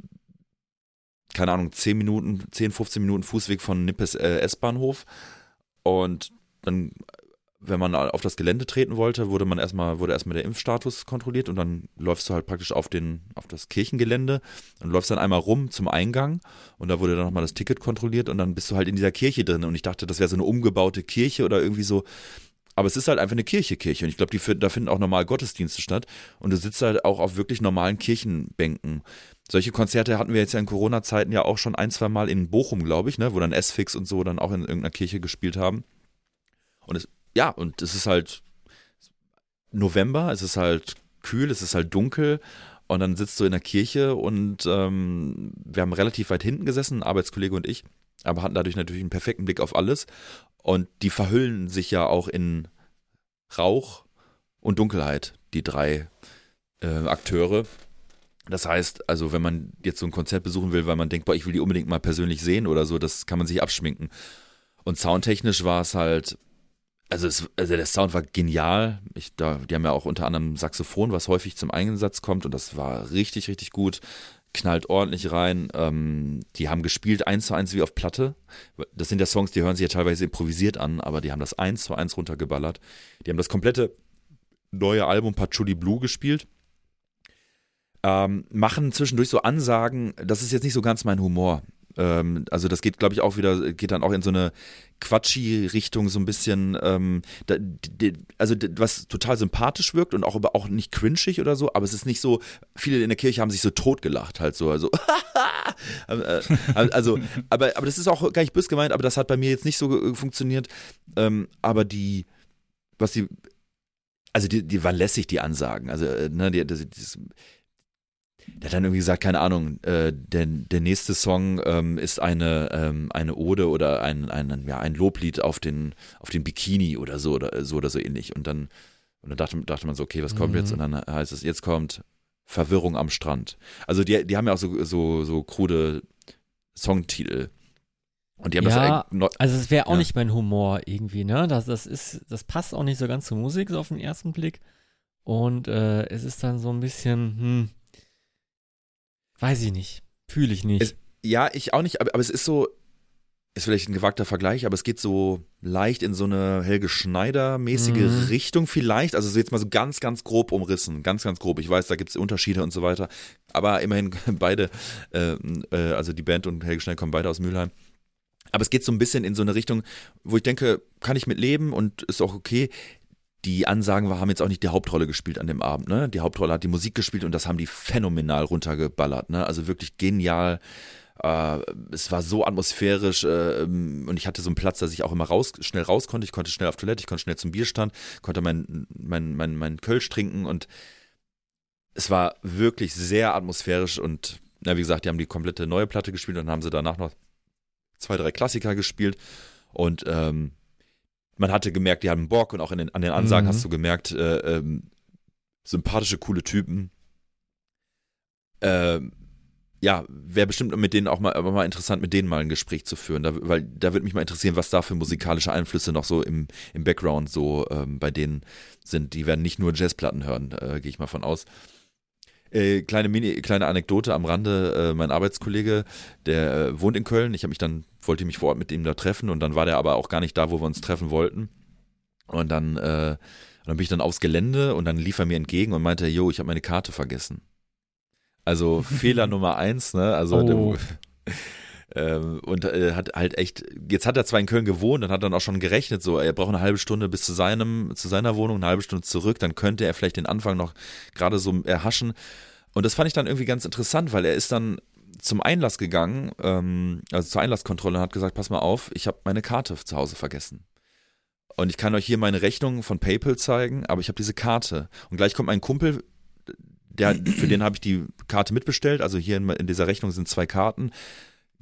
keine Ahnung, 10 Minuten, 10, 15 Minuten Fußweg von Nippes äh, S-Bahnhof. Und dann wenn man auf das Gelände treten wollte, wurde man erstmal, wurde erstmal der Impfstatus kontrolliert und dann läufst du halt praktisch auf den, auf das Kirchengelände und läufst dann einmal rum zum Eingang und da wurde dann nochmal das Ticket kontrolliert und dann bist du halt in dieser Kirche drin und ich dachte, das wäre so eine umgebaute Kirche oder irgendwie so. Aber es ist halt einfach eine Kirche, Kirche. Und ich glaube, da finden auch normal Gottesdienste statt. Und du sitzt halt auch auf wirklich normalen Kirchenbänken. Solche Konzerte hatten wir jetzt ja in Corona-Zeiten ja auch schon ein, zwei Mal in Bochum, glaube ich, ne, wo dann S-Fix und so dann auch in irgendeiner Kirche gespielt haben. Und es, ja, und es ist halt November, es ist halt kühl, es ist halt dunkel und dann sitzt du in der Kirche und ähm, wir haben relativ weit hinten gesessen, Arbeitskollege und ich, aber hatten dadurch natürlich einen perfekten Blick auf alles und die verhüllen sich ja auch in Rauch und Dunkelheit, die drei äh, Akteure. Das heißt, also wenn man jetzt so ein Konzert besuchen will, weil man denkt, boah, ich will die unbedingt mal persönlich sehen oder so, das kann man sich abschminken. Und soundtechnisch war es halt also, es, also der Sound war genial. Ich, da, die haben ja auch unter anderem Saxophon, was häufig zum Einsatz kommt und das war richtig, richtig gut. Knallt ordentlich rein. Ähm, die haben gespielt eins zu eins wie auf Platte. Das sind ja Songs, die hören sich ja teilweise improvisiert an, aber die haben das eins zu eins runtergeballert. Die haben das komplette neue Album Patchouli Blue gespielt. Ähm, machen zwischendurch so Ansagen, das ist jetzt nicht so ganz mein Humor. Ähm, also das geht, glaube ich, auch wieder, geht dann auch in so eine Quatschi-Richtung so ein bisschen, ähm, da, die, also was total sympathisch wirkt und auch aber auch nicht cringig oder so, aber es ist nicht so, viele in der Kirche haben sich so totgelacht halt so, also äh, also, aber, aber das ist auch gar nicht böse gemeint, aber das hat bei mir jetzt nicht so funktioniert, ähm, aber die, was die, also die, die waren lässig, die Ansagen, also, äh, ne, die, das, das der hat dann irgendwie gesagt, keine Ahnung, äh, der, der nächste Song ähm, ist eine, ähm, eine Ode oder ein, ein, ja, ein Loblied auf den, auf den Bikini oder so oder so oder so ähnlich. Und dann, und dann dachte, dachte man so, okay, was kommt mhm. jetzt? Und dann heißt es, jetzt kommt Verwirrung am Strand. Also die, die haben ja auch so, so, so krude Songtitel. Und die haben ja, das also es wäre auch ja. nicht mein Humor irgendwie, ne? Das, das ist, das passt auch nicht so ganz zur Musik, so auf den ersten Blick. Und äh, es ist dann so ein bisschen, hm, Weiß ich nicht. Fühle ich nicht. Es, ja, ich auch nicht, aber, aber es ist so, ist vielleicht ein gewagter Vergleich, aber es geht so leicht in so eine Helge Schneider-mäßige mhm. Richtung vielleicht. Also so jetzt mal so ganz, ganz grob umrissen. Ganz, ganz grob. Ich weiß, da gibt es Unterschiede und so weiter. Aber immerhin beide, äh, äh, also die Band und Helge Schneider kommen beide aus Mülheim. Aber es geht so ein bisschen in so eine Richtung, wo ich denke, kann ich mit leben und ist auch okay die Ansagen haben jetzt auch nicht die Hauptrolle gespielt an dem Abend. Ne? Die Hauptrolle hat die Musik gespielt und das haben die phänomenal runtergeballert. Ne? Also wirklich genial. Äh, es war so atmosphärisch äh, und ich hatte so einen Platz, dass ich auch immer raus, schnell raus konnte. Ich konnte schnell auf Toilette, ich konnte schnell zum Bierstand, konnte mein, mein, mein, mein Kölsch trinken und es war wirklich sehr atmosphärisch und na, wie gesagt, die haben die komplette neue Platte gespielt und dann haben sie danach noch zwei, drei Klassiker gespielt und ähm, man hatte gemerkt, die haben Bock und auch den, an den Ansagen mhm. hast du gemerkt, äh, ähm, sympathische, coole Typen. Ähm, ja, wäre bestimmt mit denen auch mal, aber mal interessant, mit denen mal ein Gespräch zu führen, da, weil da würde mich mal interessieren, was da für musikalische Einflüsse noch so im, im Background so ähm, bei denen sind. Die werden nicht nur Jazzplatten hören, äh, gehe ich mal von aus. Äh, kleine Mini, kleine Anekdote am Rande, äh, mein Arbeitskollege, der äh, wohnt in Köln. Ich habe mich dann, wollte mich vor Ort mit ihm da treffen und dann war der aber auch gar nicht da, wo wir uns treffen wollten. Und dann, äh, und dann bin ich dann aufs Gelände und dann lief er mir entgegen und meinte, jo, ich habe meine Karte vergessen. Also Fehler Nummer eins, ne? Also oh. Ähm, und äh, hat halt echt, jetzt hat er zwar in Köln gewohnt und hat dann auch schon gerechnet, so, er braucht eine halbe Stunde bis zu seinem, zu seiner Wohnung, eine halbe Stunde zurück, dann könnte er vielleicht den Anfang noch gerade so erhaschen. Und das fand ich dann irgendwie ganz interessant, weil er ist dann zum Einlass gegangen, ähm, also zur Einlasskontrolle und hat gesagt, pass mal auf, ich habe meine Karte zu Hause vergessen. Und ich kann euch hier meine Rechnung von PayPal zeigen, aber ich habe diese Karte. Und gleich kommt mein Kumpel, der, für den habe ich die Karte mitbestellt. Also hier in, in dieser Rechnung sind zwei Karten.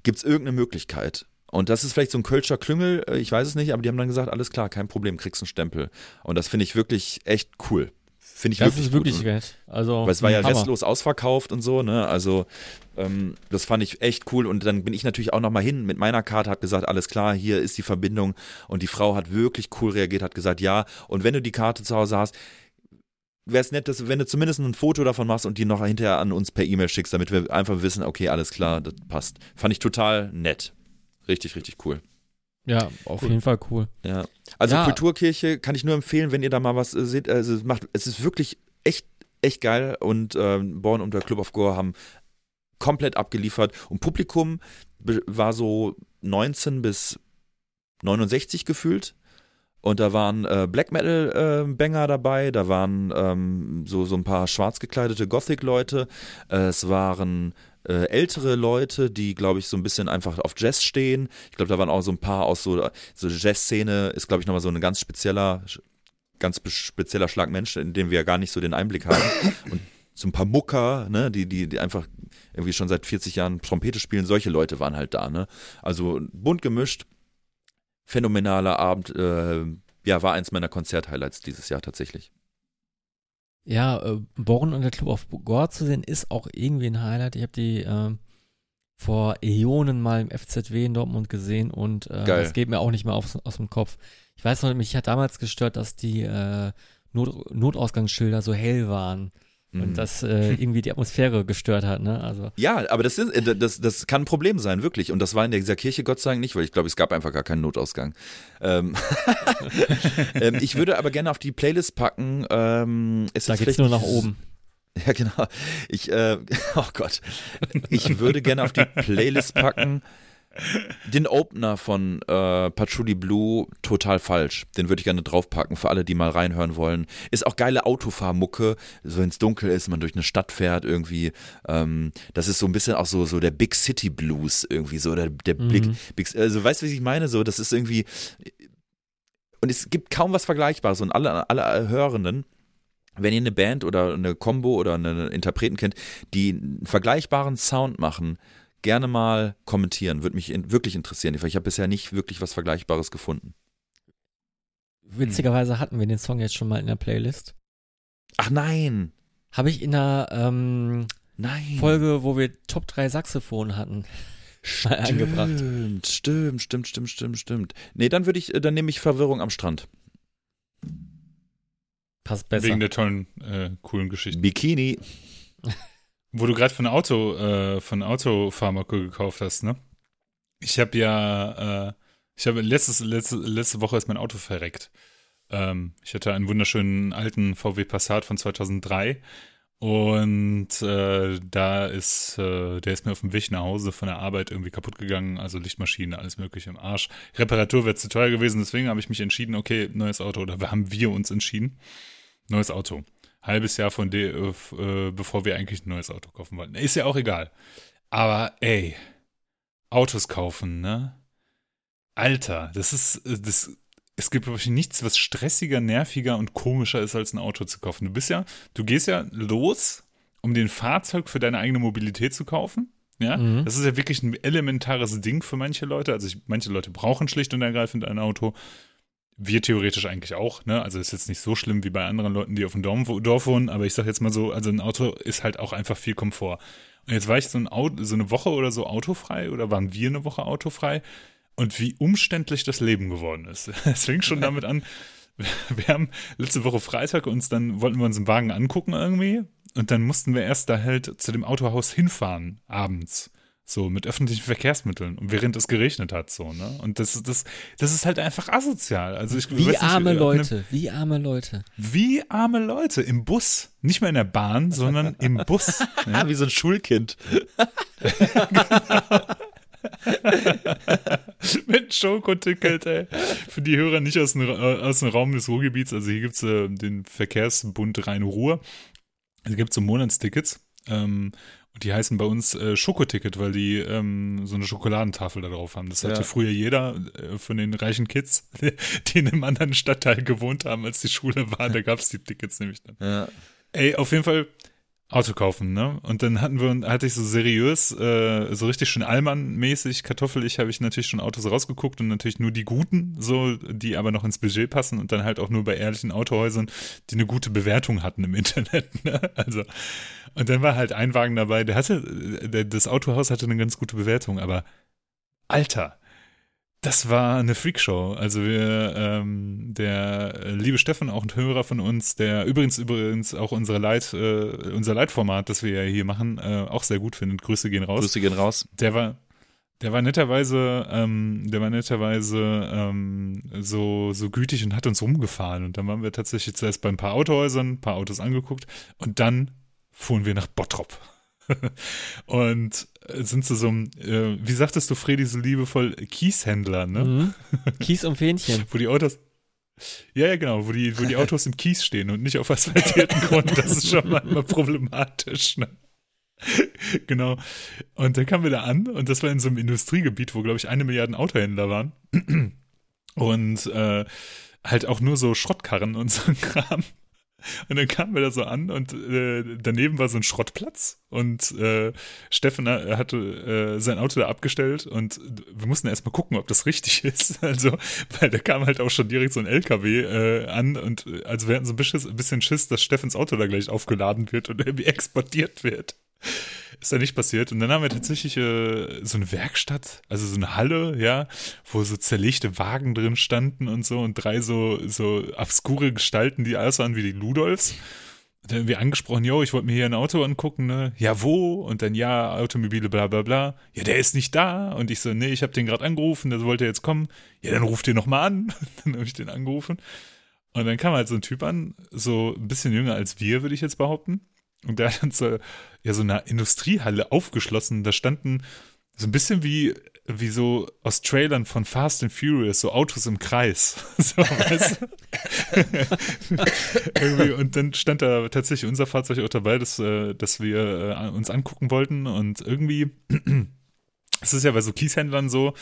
Gibt es irgendeine Möglichkeit? Und das ist vielleicht so ein Kölscher Klüngel, äh, ich weiß es nicht, aber die haben dann gesagt, alles klar, kein Problem, kriegst einen Stempel. Und das finde ich wirklich echt cool. Finde ich das wirklich ist wirklich gut. wert. Also, Weil es war ja Hammer. restlos ausverkauft und so, ne? Also, ähm, das fand ich echt cool. Und dann bin ich natürlich auch nochmal hin mit meiner Karte, hat gesagt, alles klar, hier ist die Verbindung. Und die Frau hat wirklich cool reagiert, hat gesagt, ja. Und wenn du die Karte zu Hause hast, wäre es nett, dass, wenn du zumindest ein Foto davon machst und die noch hinterher an uns per E-Mail schickst, damit wir einfach wissen, okay, alles klar, das passt. Fand ich total nett. Richtig, richtig cool. Ja, auf cool. jeden Fall cool. Ja. Also ja. Kulturkirche kann ich nur empfehlen, wenn ihr da mal was äh, seht. Also es macht, es ist wirklich echt, echt geil und äh, Born und der Club of Gore haben komplett abgeliefert und Publikum war so 19 bis 69 gefühlt. Und da waren äh, Black Metal-Banger äh, dabei, da waren ähm, so, so ein paar schwarz gekleidete Gothic-Leute, äh, es waren äh, ältere Leute, die, glaube ich, so ein bisschen einfach auf Jazz stehen. Ich glaube, da waren auch so ein paar aus so, so Jazz-Szene, ist, glaube ich, nochmal so ein ganz spezieller, ganz spezieller Schlag Mensch, in dem wir ja gar nicht so den Einblick haben. Und so ein paar Mucker, ne, die, die, die einfach irgendwie schon seit 40 Jahren Trompete spielen, solche Leute waren halt da, ne? Also bunt gemischt, phänomenaler Abend, äh, ja, war eins meiner Konzert-Highlights dieses Jahr tatsächlich. Ja, äh, Born und der Club of Gore zu sehen, ist auch irgendwie ein Highlight. Ich habe die äh, vor Äonen mal im FZW in Dortmund gesehen und äh, das geht mir auch nicht mehr auf, aus dem Kopf. Ich weiß noch, mich hat damals gestört, dass die äh, Not Notausgangsschilder so hell waren und mhm. das äh, irgendwie die Atmosphäre gestört hat, ne? Also. Ja, aber das, ist, äh, das, das kann ein Problem sein, wirklich. Und das war in dieser Kirche Gott sei Dank nicht, weil ich glaube, es gab einfach gar keinen Notausgang. Ähm ähm, ich würde aber gerne auf die Playlist packen. Ähm, es da geht's nur nach oben. Ja, genau. Ich, äh, oh Gott. Ich würde gerne auf die Playlist packen. Den Opener von äh, Patchouli Blue total falsch. Den würde ich gerne draufpacken für alle, die mal reinhören wollen. Ist auch geile Autofahrmucke, so wenn es dunkel ist, man durch eine Stadt fährt irgendwie. Ähm, das ist so ein bisschen auch so, so der Big City Blues irgendwie so der, der mhm. Big, Big, also weißt du, wie ich meine? So, das ist irgendwie und es gibt kaum was Vergleichbares und alle, alle Hörenden wenn ihr eine Band oder eine Combo oder einen Interpreten kennt, die einen vergleichbaren Sound machen, gerne mal kommentieren. Würde mich in, wirklich interessieren. Ich habe bisher nicht wirklich was Vergleichbares gefunden. Witzigerweise hatten wir den Song jetzt schon mal in der Playlist. Ach nein! Habe ich in der ähm, nein. Folge, wo wir Top 3 Saxophon hatten. Stimmt, eingebracht. stimmt, stimmt, stimmt, stimmt, stimmt. Nee, dann würde ich, dann nehme ich Verwirrung am Strand. Passt besser. Wegen der tollen, äh, coolen Geschichte. Bikini. Wo du gerade von Auto, äh, von Autopharmako gekauft hast, ne? Ich habe ja, äh, ich habe letzte, letzte Woche ist mein Auto verreckt. Ähm, ich hatte einen wunderschönen alten VW Passat von 2003 und äh, da ist, äh, der ist mir auf dem Weg nach Hause von der Arbeit irgendwie kaputt gegangen, also Lichtmaschine, alles mögliche im Arsch. Reparatur wäre zu teuer gewesen, deswegen habe ich mich entschieden, okay, neues Auto, oder haben wir uns entschieden, neues Auto halbes Jahr von de, äh, äh, bevor wir eigentlich ein neues Auto kaufen wollten. Ist ja auch egal. Aber ey, Autos kaufen, ne? Alter, das ist, äh, das, es gibt wirklich nichts, was stressiger, nerviger und komischer ist, als ein Auto zu kaufen. Du bist ja, du gehst ja los, um den Fahrzeug für deine eigene Mobilität zu kaufen. Ja, mhm. das ist ja wirklich ein elementares Ding für manche Leute. Also ich, manche Leute brauchen schlicht und ergreifend ein Auto wir theoretisch eigentlich auch, ne? Also ist jetzt nicht so schlimm wie bei anderen Leuten, die auf dem Dorf wohnen, aber ich sag jetzt mal so, also ein Auto ist halt auch einfach viel Komfort. Und jetzt war ich so, ein Auto, so eine Woche oder so autofrei oder waren wir eine Woche autofrei und wie umständlich das Leben geworden ist. Es fing schon damit an, wir haben letzte Woche Freitag uns dann, wollten wir uns einen Wagen angucken irgendwie und dann mussten wir erst da halt zu dem Autohaus hinfahren abends. So, mit öffentlichen Verkehrsmitteln. Und während es geregnet hat, so, ne? Und das, das, das ist halt einfach asozial. Also ich, wie arme nicht, Leute, ne, wie arme Leute. Wie arme Leute im Bus. Nicht mehr in der Bahn, sondern im Bus. ja? Wie so ein Schulkind. Mit Schokoticket, ey. Für die Hörer nicht aus dem, äh, aus dem Raum des Ruhrgebiets, also hier gibt es äh, den Verkehrsbund Rhein-Ruhr. Hier gibt es so Monatstickets. Ähm, und die heißen bei uns äh, Schokoticket, weil die ähm, so eine Schokoladentafel da drauf haben. Das hatte ja. früher jeder äh, von den reichen Kids, die in einem anderen Stadtteil gewohnt haben, als die Schule war. Da gab es die Tickets nämlich dann. Ja. Ey, auf jeden Fall Auto kaufen, ne? Und dann hatten wir, hatte ich so seriös, äh, so richtig schön Allmann-mäßig, kartoffelig, habe ich natürlich schon Autos rausgeguckt und natürlich nur die guten, so, die aber noch ins Budget passen und dann halt auch nur bei ehrlichen Autohäusern, die eine gute Bewertung hatten im Internet, ne? Also, und dann war halt ein Wagen dabei, der hatte, der, das Autohaus hatte eine ganz gute Bewertung, aber Alter, Das war eine Freakshow. Also wir, ähm, der liebe Steffen, auch ein Hörer von uns, der übrigens übrigens auch unsere Leit, äh, unser Leitformat, das wir ja hier machen, äh, auch sehr gut findet. Grüße gehen raus. Grüße gehen raus. Der war, der war netterweise, ähm, der war netterweise ähm, so, so gütig und hat uns rumgefahren. Und dann waren wir tatsächlich zuerst bei ein paar Autohäusern, ein paar Autos angeguckt und dann fuhren wir nach Bottrop. und sind zu so einem, äh, wie sagtest du, Freddy, so liebevoll, Kieshändler, ne? Mhm. Kies und Fähnchen. wo die Autos, ja, ja, genau, wo die, wo die Autos im Kies stehen und nicht auf asphaltierten Grund. Das ist schon manchmal problematisch, ne? genau. Und dann kamen wir da an und das war in so einem Industriegebiet, wo, glaube ich, eine Milliarde Autohändler waren. Und äh, halt auch nur so Schrottkarren und so ein Kram. Und dann kamen wir da so an und äh, daneben war so ein Schrottplatz und äh, Steffen äh, hatte äh, sein Auto da abgestellt und wir mussten erstmal gucken, ob das richtig ist. Also, weil da kam halt auch schon direkt so ein LKW äh, an und äh, also wir hatten so ein bisschen, ein bisschen Schiss, dass Steffens Auto da gleich aufgeladen wird und irgendwie exportiert wird. Ist da nicht passiert. Und dann haben wir tatsächlich äh, so eine Werkstatt, also so eine Halle, ja, wo so zerlegte Wagen drin standen und so und drei so, so obskure Gestalten, die aussahen wie die Ludolfs. Und dann wir angesprochen, yo, ich wollte mir hier ein Auto angucken, ne? Ja, wo? Und dann, ja, Automobile, bla bla bla. Ja, der ist nicht da. Und ich so, nee, ich habe den gerade angerufen, der wollte jetzt kommen. Ja, dann ruft den nochmal an. dann habe ich den angerufen. Und dann kam halt so ein Typ an, so ein bisschen jünger als wir, würde ich jetzt behaupten. Und der hat dann so, ja, so eine Industriehalle aufgeschlossen. Da standen so ein bisschen wie, wie so aus Trailern von Fast and Furious, so Autos im Kreis. so, weißt du? Irgendwie, und dann stand da tatsächlich unser Fahrzeug auch dabei, das, äh, das wir äh, uns angucken wollten. Und irgendwie es ist ja bei so Kieshändlern so,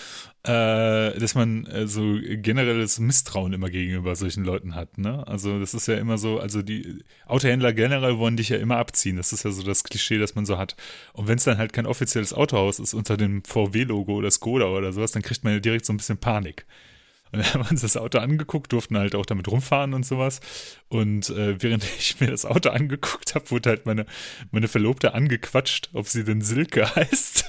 äh, dass man äh, so generelles Misstrauen immer gegenüber solchen Leuten hat. Ne? Also das ist ja immer so, also die Autohändler generell wollen dich ja immer abziehen. Das ist ja so das Klischee, das man so hat. Und wenn es dann halt kein offizielles Autohaus ist unter dem VW-Logo oder Skoda oder sowas, dann kriegt man ja direkt so ein bisschen Panik. Und dann haben wir uns das Auto angeguckt, durften halt auch damit rumfahren und sowas. Und äh, während ich mir das Auto angeguckt habe, wurde halt meine, meine Verlobte angequatscht, ob sie denn Silke heißt.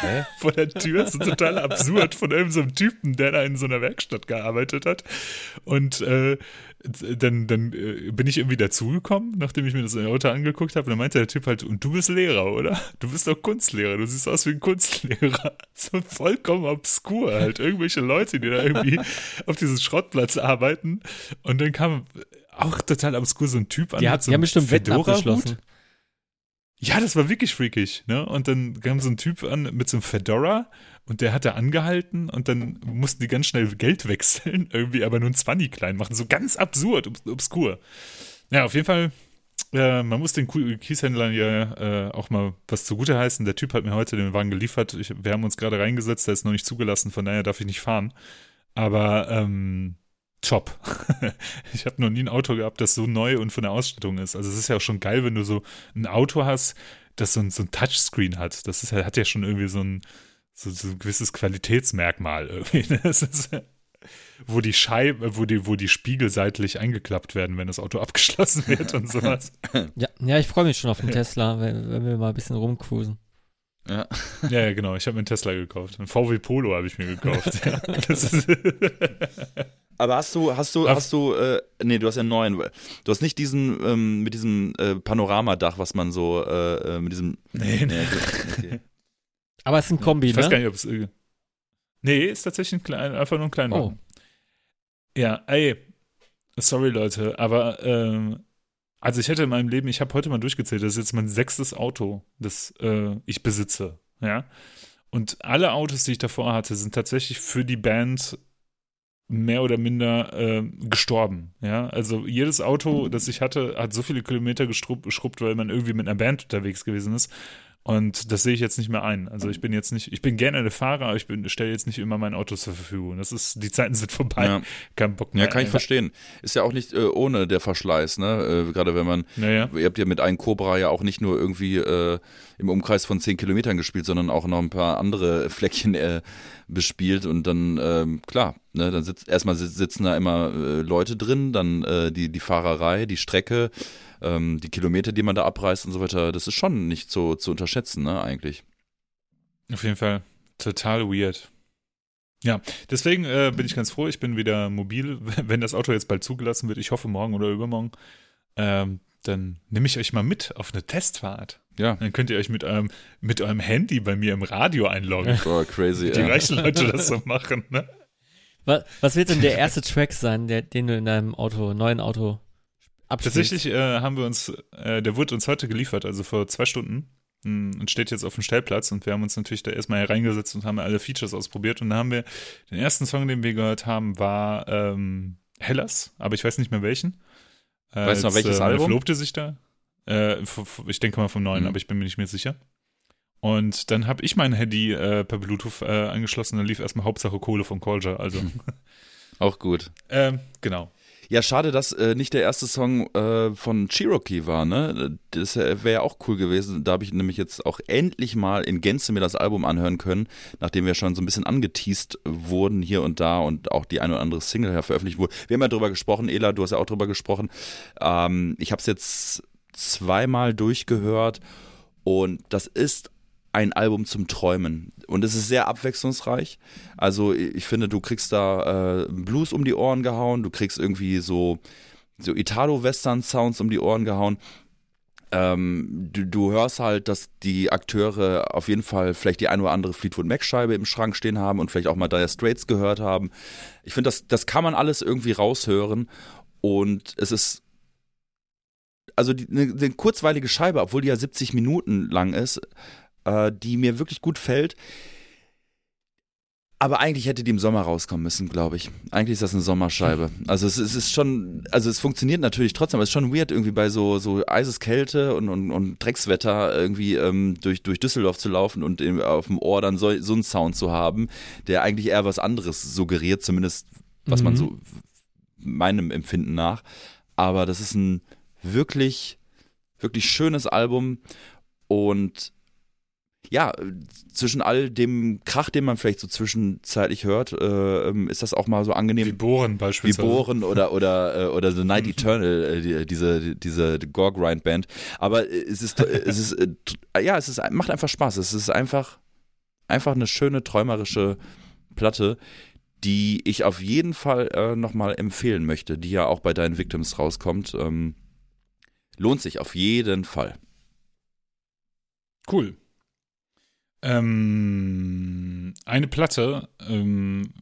Hä? Vor der Tür. Das ist total absurd von irgendeinem so Typen, der da in so einer Werkstatt gearbeitet hat. Und äh, dann, dann äh, bin ich irgendwie dazugekommen, nachdem ich mir das Auto angeguckt habe. Und dann meinte der Typ halt, und du bist Lehrer, oder? Du bist doch Kunstlehrer, du siehst aus wie ein Kunstlehrer. So vollkommen obskur halt. Irgendwelche Leute, die da irgendwie auf diesem Schrottplatz arbeiten. Und dann kam auch total obskur so ein Typ an. Die, hat, so die haben bestimmt Wetten abgeschlossen. Ja, das war wirklich freakig, ne? Und dann kam so ein Typ an mit so einem Fedora und der hat da angehalten und dann mussten die ganz schnell Geld wechseln, irgendwie aber nur ein 20 klein machen. So ganz absurd, obs obskur. Ja, auf jeden Fall, äh, man muss den Kieshändlern ja äh, auch mal was zugute heißen. Der Typ hat mir heute den Wagen geliefert. Ich, wir haben uns gerade reingesetzt, der ist noch nicht zugelassen, von daher darf ich nicht fahren. Aber ähm, top. ich habe noch nie ein Auto gehabt, das so neu und von der Ausstattung ist. Also es ist ja auch schon geil, wenn du so ein Auto hast, das so ein, so ein Touchscreen hat. Das ist, hat ja schon irgendwie so ein, so, so ein gewisses Qualitätsmerkmal irgendwie. Ne? Das ist, wo die Scheibe, wo die, wo die Spiegel seitlich eingeklappt werden, wenn das Auto abgeschlossen wird und sowas. Ja, ja ich freue mich schon auf den Tesla, wenn, wenn wir mal ein bisschen rumcruisen. Ja. ja, ja, genau. Ich habe mir einen Tesla gekauft. Ein VW Polo habe ich mir gekauft. ja, Aber hast du, hast du, hast du, äh, nee, du hast ja einen neuen. Du hast nicht diesen, ähm, mit diesem äh, Panoramadach, was man so, äh, äh mit diesem. Nee, nee. Okay. Aber es ist ein Kombi, ich ne? Ich weiß gar nicht, ob es. Nee, ist tatsächlich ein klein, einfach nur ein kleiner. Oh. Ja, ey. Sorry, Leute, aber ähm, also ich hätte in meinem Leben, ich habe heute mal durchgezählt, das ist jetzt mein sechstes Auto, das äh, ich besitze, ja. Und alle Autos, die ich davor hatte, sind tatsächlich für die Band mehr oder minder äh, gestorben. Ja, also jedes Auto, das ich hatte, hat so viele Kilometer geschrubbt, weil man irgendwie mit einer Band unterwegs gewesen ist. Und das sehe ich jetzt nicht mehr ein. Also ich bin jetzt nicht, ich bin gerne der Fahrer, aber ich stelle jetzt nicht immer mein Auto zur Verfügung. Das ist, die Zeiten sind vorbei. Ja. Kein Bock mehr. Ja, kann ich verstehen. Ist ja auch nicht äh, ohne der Verschleiß, ne? Äh, Gerade wenn man, naja. ihr habt ja mit einem Cobra ja auch nicht nur irgendwie äh, im Umkreis von zehn Kilometern gespielt, sondern auch noch ein paar andere Fleckchen äh, bespielt und dann, ähm, klar, ne, dann sitzt, erstmal sitzen da immer äh, Leute drin, dann äh, die, die Fahrerei, die Strecke, ähm, die Kilometer, die man da abreißt und so weiter, das ist schon nicht so zu unterschätzen, ne, eigentlich. Auf jeden Fall. Total weird. Ja, deswegen äh, bin ich ganz froh, ich bin wieder mobil, wenn das Auto jetzt bald zugelassen wird. Ich hoffe morgen oder übermorgen. Ähm, dann nehme ich euch mal mit auf eine Testfahrt. Ja. Dann könnt ihr euch mit eurem, mit eurem Handy bei mir im Radio einloggen. Oh, crazy. Die ja. reichen Leute das so machen, ne? Was, was wird denn der erste Track sein, der, den du in deinem Auto, neuen Auto abspielst? Tatsächlich äh, haben wir uns, äh, der wurde uns heute geliefert, also vor zwei Stunden. mh, Und steht jetzt auf dem Stellplatz und wir haben uns natürlich da erstmal hereingesetzt und haben alle Features ausprobiert. Und da haben wir, den ersten Song, den wir gehört haben, war ähm, Hellas, aber ich weiß nicht mehr welchen. Äh, Weißt du noch, welches äh, Album? verlobte sich da. Äh, ich denke mal vom neuen, Mhm. aber ich bin mir nicht mehr sicher. Und dann habe ich mein Handy äh, per Bluetooth äh, angeschlossen, dann lief erstmal Hauptsache Kohle von Kolja. Also, Auch gut. ähm, genau. Ja, schade, dass äh, nicht der erste Song äh, von Cherokee war, ne? Das wäre ja auch cool gewesen. Da habe ich nämlich jetzt auch endlich mal in Gänze mir das Album anhören können, nachdem wir schon so ein bisschen angeteased wurden hier und da und auch die eine oder andere Single ja veröffentlicht wurde. Wir haben ja drüber gesprochen, Ela, du hast ja auch drüber gesprochen. Ähm, ich habe es jetzt zweimal durchgehört und das ist ein Album zum Träumen. Und es ist sehr abwechslungsreich. Also ich finde, du kriegst da äh, Blues um die Ohren gehauen, du kriegst irgendwie so, so Italo-Western-Sounds um die Ohren gehauen. Ähm, du, du hörst halt, dass die Akteure auf jeden Fall vielleicht die ein oder andere Fleetwood Mac-Scheibe im Schrank stehen haben und vielleicht auch mal Dire Straits gehört haben. Ich finde, das, das kann man alles irgendwie raushören. Und es ist also die, eine, eine kurzweilige Scheibe, obwohl die ja 70 Minuten lang ist, äh, die mir wirklich gut fällt. Aber eigentlich hätte die im Sommer rauskommen müssen, glaube ich. Eigentlich ist das eine Sommerscheibe. Also es, es ist schon, also es funktioniert natürlich trotzdem, aber es ist schon weird, irgendwie bei so, so Eiseskälte und, und, und Dreckswetter irgendwie ähm, durch, durch Düsseldorf zu laufen und im, auf dem Ohr dann so, so einen Sound zu haben, der eigentlich eher was anderes suggeriert, zumindest was man Mhm. so meinem Empfinden nach. Aber das ist ein wirklich, wirklich schönes Album und ja, zwischen all dem Krach, den man vielleicht so zwischenzeitlich hört, äh, ähm, ist das auch mal so Wie angenehm. Bohren Wie beispielsweise. Bohren oder oder äh, oder The Night Eternal, äh, die, diese diese Gore Grind Band. Aber äh, es ist äh, es ist äh, t- ja es ist macht einfach Spaß. Es ist einfach einfach eine schöne träumerische Platte, die ich auf jeden Fall äh, nochmal empfehlen möchte, die ja auch bei deinen Victims rauskommt. Ähm, lohnt sich auf jeden Fall. Cool. Ähm, eine Platte, ähm,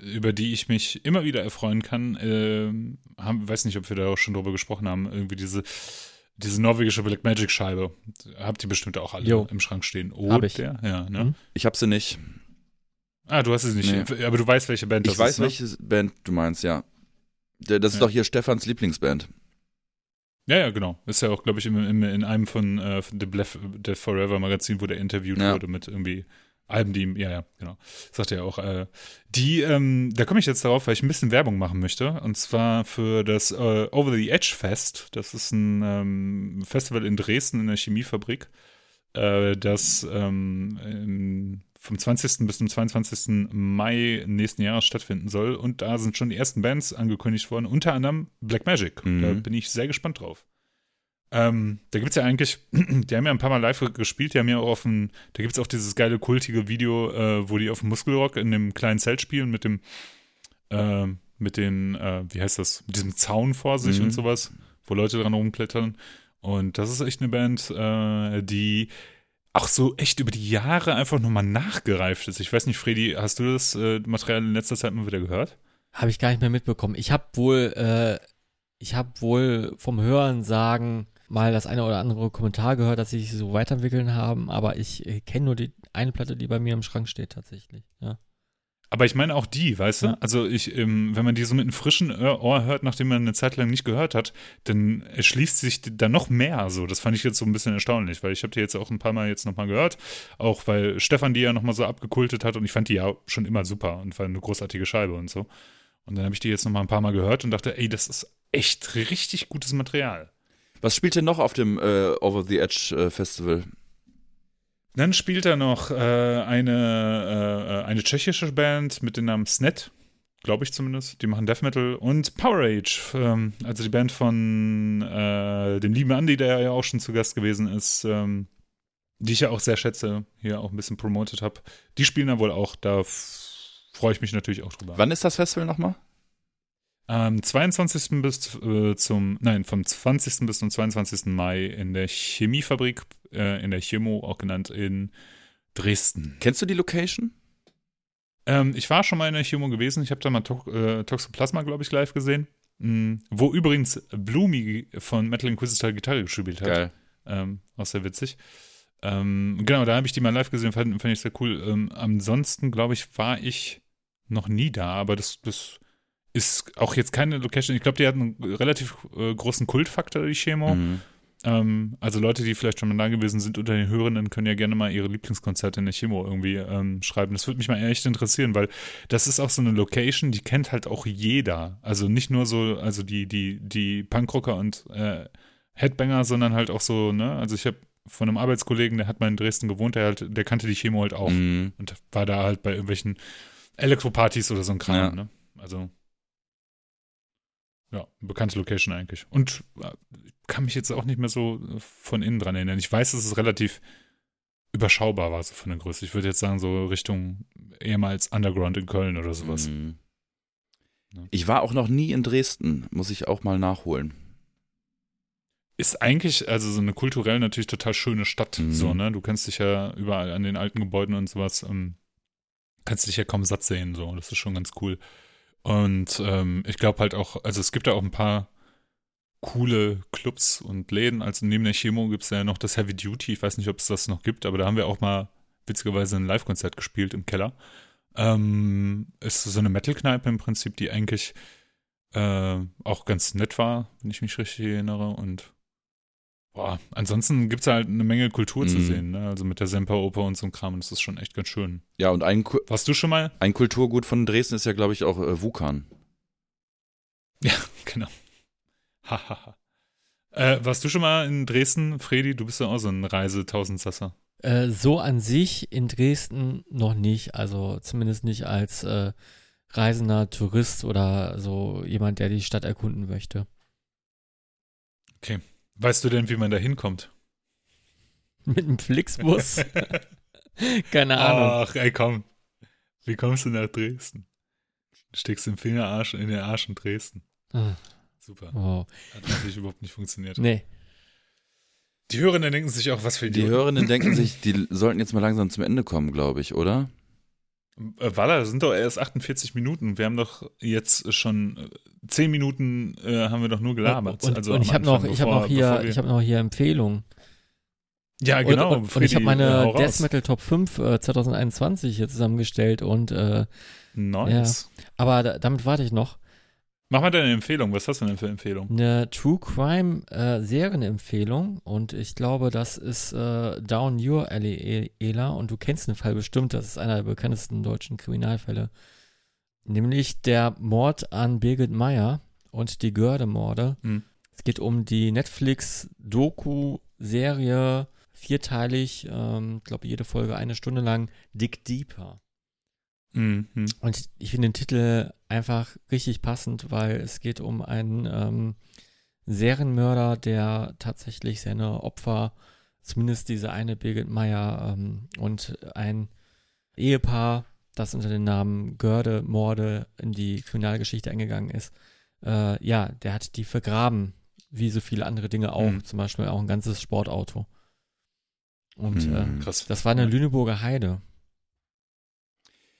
über die ich mich immer wieder erfreuen kann, ähm, haben, weiß nicht, ob wir da auch schon drüber gesprochen haben, irgendwie diese, diese norwegische Black Magic Scheibe. Habt ihr bestimmt auch alle Jo. im Schrank stehen. Oh, Hab ich. der? Ja, ne? Mhm. Ich habe sie nicht. Ah, du hast es nicht. Nee. Aber du weißt, welche Band das Ich weiß, ist. Ne? welche Band du meinst, ja. Das ist Ja. doch hier Stefans Lieblingsband. Ja, ja, genau. Ist ja auch, glaube ich, im, im, in einem von, äh, von The Blef, Death Forever Magazin, wo der interviewt Ja. wurde mit irgendwie Alben, die ihm, ja, ja, genau. Sagt er ja auch. Äh, die, ähm, da komme ich jetzt darauf, weil ich ein bisschen Werbung machen möchte. Und zwar für das äh, Over the Edge Fest. Das ist ein ähm, Festival in Dresden in der Chemiefabrik, äh, das ähm, vom 20. bis zum 22. Mai nächsten Jahres stattfinden soll. Und da sind schon die ersten Bands angekündigt worden, unter anderem Black Magic. Mhm. Da bin ich sehr gespannt drauf. Ähm, da gibt es ja eigentlich, die haben ja ein paar Mal live gespielt, die haben ja auch auf dem, da gibt es auch dieses geile, kultige Video, äh, wo die auf dem Muskelrock in dem kleinen Zelt spielen mit dem, äh, mit den, äh, wie heißt das, mit diesem Zaun vor sich Mhm. und sowas, wo Leute dran rumklettern. Und das ist echt eine Band, äh, die auch so echt über die Jahre einfach nochmal nachgereift ist. Ich weiß nicht, Freddy, hast du das äh, Material in letzter Zeit mal wieder gehört? Habe ich gar nicht mehr mitbekommen. Ich habe wohl, äh, ich habe wohl vom Hören sagen mal das eine oder andere Kommentar gehört, dass sie sich so weiterentwickeln haben, aber ich äh, kenne nur die eine Platte, die bei mir im Schrank steht tatsächlich. Ja. Aber ich meine auch die, weißt du? Also ich, ähm, wenn man die so mit einem frischen Ohr Ohr hört, nachdem man eine Zeit lang nicht gehört hat, dann erschließt sich da noch mehr so. Das fand ich jetzt so ein bisschen erstaunlich, weil ich habe die jetzt auch ein paar Mal jetzt nochmal gehört, auch weil Stefan die ja nochmal so abgekultet hat und ich fand die ja schon immer super und war eine großartige Scheibe und so. Und dann habe ich die jetzt nochmal ein paar Mal gehört und dachte, ey, das ist echt richtig gutes Material. Was spielt denn noch auf dem äh, Over the Edge äh, Festival? Dann spielt er noch äh, eine, äh, eine tschechische Band mit dem Namen Snet, glaube ich zumindest. Die machen Death Metal und Power Age, ähm, also die Band von äh, dem lieben Andy, der ja auch schon zu Gast gewesen ist. Ähm, die ich ja auch sehr schätze, hier auch ein bisschen promotet habe, die spielen da wohl auch. Da freue ich mich natürlich auch drüber. Wann ist das Festival nochmal? Am 22. bis äh, zum, nein, vom 20. bis zum 22. Mai in der Chemiefabrik, äh, in der Chemo, auch genannt in Dresden. Kennst du die Location? Ähm, ich war schon mal in der Chemo gewesen. Ich habe da mal to äh, Toxoplasma, glaube ich, live gesehen. Mhm. Wo übrigens Bloomy von Metal Inquisitor Gitarre gespielt hat. Geil. Ähm, auch sehr witzig. Ähm, genau, da habe ich die mal live gesehen, fand, fand ich sehr cool. Ähm, ansonsten, glaube ich, war ich noch nie da, aber das, das ist auch jetzt keine Location. Ich glaube, die hat einen relativ äh, großen Kultfaktor, die Chemo. Mhm. Ähm, also Leute, die vielleicht schon mal da gewesen sind unter den Hörenden, können ja gerne mal ihre Lieblingskonzerte in der Chemo irgendwie ähm, schreiben. Das würde mich mal echt interessieren, weil das ist auch so eine Location, die kennt halt auch jeder. Also nicht nur so, also die, die, die Punkrocker und äh, Headbanger, sondern halt auch so, ne, also ich habe von einem Arbeitskollegen, der hat mal in Dresden gewohnt, der halt, der kannte die Chemo halt auch Mhm. und war da halt bei irgendwelchen Elektropartys oder so ein Kram, Ja. ne? Also ja, bekannte Location eigentlich. Und äh, ich kann mich jetzt auch nicht mehr so äh, von innen dran erinnern. Ich weiß, dass es relativ überschaubar war, so von der Größe. Ich würde jetzt sagen, so Richtung ehemals Underground in Köln oder sowas. Mhm. Ja. Ich war auch noch nie in Dresden, muss ich auch mal nachholen. Ist eigentlich, also so eine kulturell natürlich total schöne Stadt, Mhm. so, ne? Du kannst dich ja überall an den alten Gebäuden und sowas, ähm, kannst dich ja kaum satt sehen, so. Das ist schon ganz cool. Und ähm, ich glaube halt auch, also es gibt da auch ein paar coole Clubs und Läden. Also neben der Chemo gibt es ja noch das Heavy Duty. Ich weiß nicht, ob es das noch gibt, aber da haben wir auch mal witzigerweise ein Live-Konzert gespielt im Keller. Ähm, ist so eine Metal-Kneipe im Prinzip, die eigentlich äh, auch ganz nett war, wenn ich mich richtig erinnere. Und boah, ansonsten gibt es halt eine Menge Kultur zu Mhm. sehen, ne? Also mit der Semperoper und so einem Kram. Und das ist schon echt ganz schön. Ja, und ein, Ku- Warst du schon mal? ein Kulturgut von Dresden ist ja, glaube ich, auch äh, Wukan. Genau. Hahaha. äh, warst du schon mal in Dresden, Fredi? Du bist ja auch so ein Reise-Tausendsasser. Äh, so an sich in Dresden noch nicht, also zumindest nicht als äh, reisender Tourist oder so jemand, der die Stadt erkunden möchte. Weißt du denn, wie man da hinkommt? Mit einem Flixbus? Keine Ahnung. Ach, ey, komm. Wie kommst du nach Dresden? Steckst den Fingerarsch in den Arsch in Dresden. Ah, Super. Wow. Hat natürlich überhaupt nicht funktioniert. Nee. Die Hörenden denken sich auch, was für Die Idioten. Hörenden denken sich, die sollten jetzt mal langsam zum Ende kommen, glaube ich, oder? Äh, Walla, das sind doch erst 48 Minuten. Wir haben doch jetzt schon äh, 10 Minuten äh, haben wir doch nur gelabert. Und, also und ich habe noch, ich bevor- noch hier, ich habe noch hier Empfehlungen. Ja, genau. Und, und, ich habe äh, meine raus. Death Metal Top 5 äh, 2021 hier zusammengestellt und äh, Nice. aber da, damit warte ich noch. Mach mal deine Empfehlung. Was hast du denn für Empfehlung? Eine True Crime äh, Serienempfehlung und ich glaube, das ist äh, Down Your Alley, Ela und du kennst den Fall bestimmt, das ist einer der bekanntesten deutschen Kriminalfälle. Nämlich der Mord an Birgit Meyer und die Görde-Morde. Hm. Es geht um die Netflix-Doku-Serie, vierteilig, ähm, ich glaube jede Folge eine Stunde lang, Dick Deeper. Mhm. Und ich finde den Titel einfach richtig passend, weil es geht um einen ähm, Serienmörder, der tatsächlich seine Opfer, zumindest diese eine Birgit Meyer ähm, und ein Ehepaar, das unter dem Namen Görde Morde in die Kriminalgeschichte eingegangen ist, äh, ja, der hat die vergraben, wie so viele andere Dinge auch, Mhm. zum Beispiel auch ein ganzes Sportauto. Und Mhm. äh, das war eine Lüneburger Heide.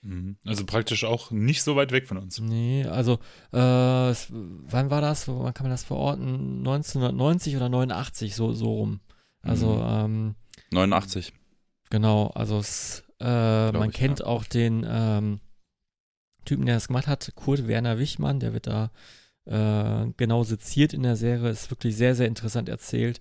Mhm. Also praktisch auch nicht so weit weg von uns. Nee, also äh, es, wann war das? Wann kann man das verorten? 1990 oder 89, so, so rum. Also, Mhm. ähm, 89. genau, also es, äh, man ich, kennt ja. auch den ähm, Typen, der das gemacht hat, Kurt Werner Wichmann, der wird da äh, genau seziert in der Serie, ist wirklich sehr, sehr interessant erzählt.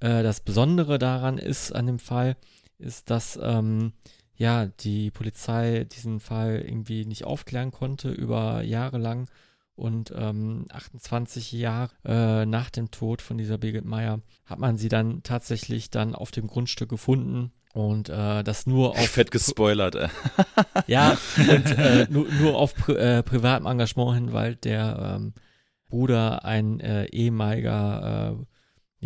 Äh, das Besondere daran ist, an dem Fall, ist, dass ähm, ja, die Polizei diesen Fall irgendwie nicht aufklären konnte über Jahre lang. Und ähm, 28 Jahre äh, nach dem Tod von dieser Birgit Meyer hat man sie dann tatsächlich dann auf dem Grundstück gefunden. Und äh, das nur auf Fett gespoilert, ey. ja, und äh, nur, nur auf pri äh, privatem Engagement hin, weil der ähm, Bruder ein äh, ehemaliger äh,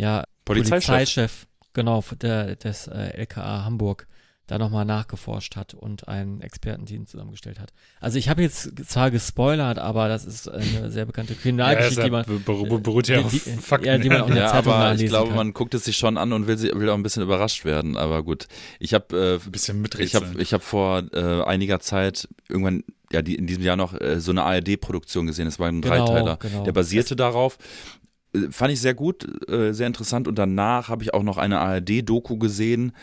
ja, Polizeichef. Polizeichef genau, der, des äh, LKA Hamburg da nochmal nachgeforscht hat und einen Expertenteam zusammengestellt hat. Also ich habe jetzt zwar gespoilert, aber das ist eine sehr bekannte Kriminalgeschichte, ja, die man beru beruht ja die, auf die, Fakten. Ja, die man auch in der ja, Zeitung aber ich glaube, kann. man guckt es sich schon an und will, sie, will auch ein bisschen überrascht werden. Aber gut, ich habe äh, ein bisschen ich habe ich hab vor äh, einiger Zeit irgendwann ja die in diesem Jahr noch äh, so eine ARD-Produktion gesehen. Es war ein Genau, Dreiteiler. genau. Der basierte darauf. Äh, Fand ich sehr gut, äh, sehr interessant. Und danach habe ich auch noch eine ARD-Doku gesehen.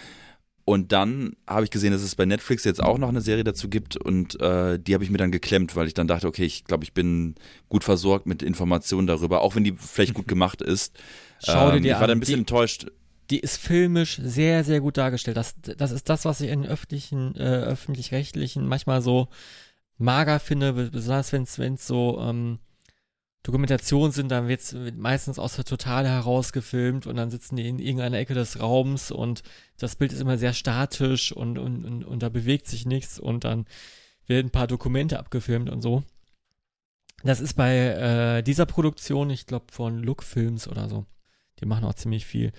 Und dann habe ich gesehen, dass es bei Netflix jetzt auch noch eine Serie dazu gibt. Und äh, die habe ich mir dann geklemmt, weil ich dann dachte, okay, ich glaube, ich bin gut versorgt mit Informationen darüber, auch wenn die vielleicht gut gemacht ist. Schau dir Ähm, die ich war an. dann ein bisschen Die- enttäuscht. die ist filmisch sehr, sehr gut dargestellt. Das, das ist das, was ich in öffentlichen, äh, öffentlich-rechtlichen manchmal so mager finde, be- besonders wenn es so ähm, Dokumentationen sind, dann wird meistens aus der Totale herausgefilmt und dann sitzen die in irgendeiner Ecke des Raums und das Bild ist immer sehr statisch und, und, und, und da bewegt sich nichts und dann werden ein paar Dokumente abgefilmt und so. Das ist bei äh, dieser Produktion, ich glaube von Look Films oder so. Die machen auch ziemlich viel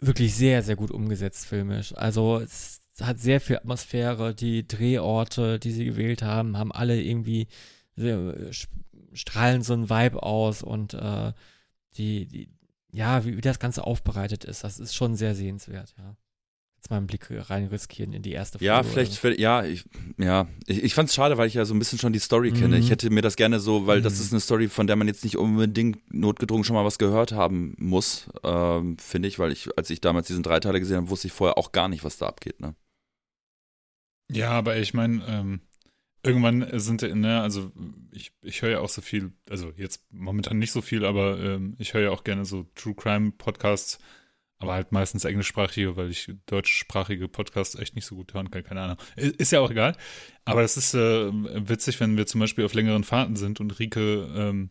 wirklich sehr, sehr gut umgesetzt filmisch. Also es hat sehr viel Atmosphäre. Die Drehorte, die sie gewählt haben, haben alle irgendwie sehr, äh, strahlen so einen Vibe aus und äh, die, die, ja, wie, wie das Ganze aufbereitet ist, das ist schon sehr sehenswert, ja. Jetzt mal einen Blick rein riskieren in die erste Folge. Ja, vielleicht, vielleicht- ja, ich, ja, ich, ich fand es schade, weil ich ja so ein bisschen schon die Story kenne. Mhm. Ich hätte mir das gerne so, weil das Mhm. ist eine Story, von der man jetzt nicht unbedingt notgedrungen schon mal was gehört haben muss, ähm, finde ich, weil ich, als ich damals diesen Dreiteiler gesehen habe, wusste ich vorher auch gar nicht, was da abgeht. Ne? Ja, aber ich meine, ähm, irgendwann sind, ne, also ich, ich höre ja auch so viel, also jetzt momentan nicht so viel, aber ähm, ich höre ja auch gerne so True Crime Podcasts, aber halt meistens englischsprachige, weil ich deutschsprachige Podcasts echt nicht so gut hören kann, keine Ahnung. Ist ja auch egal. Aber es ist äh, witzig, wenn wir zum Beispiel auf längeren Fahrten sind und Rike ähm,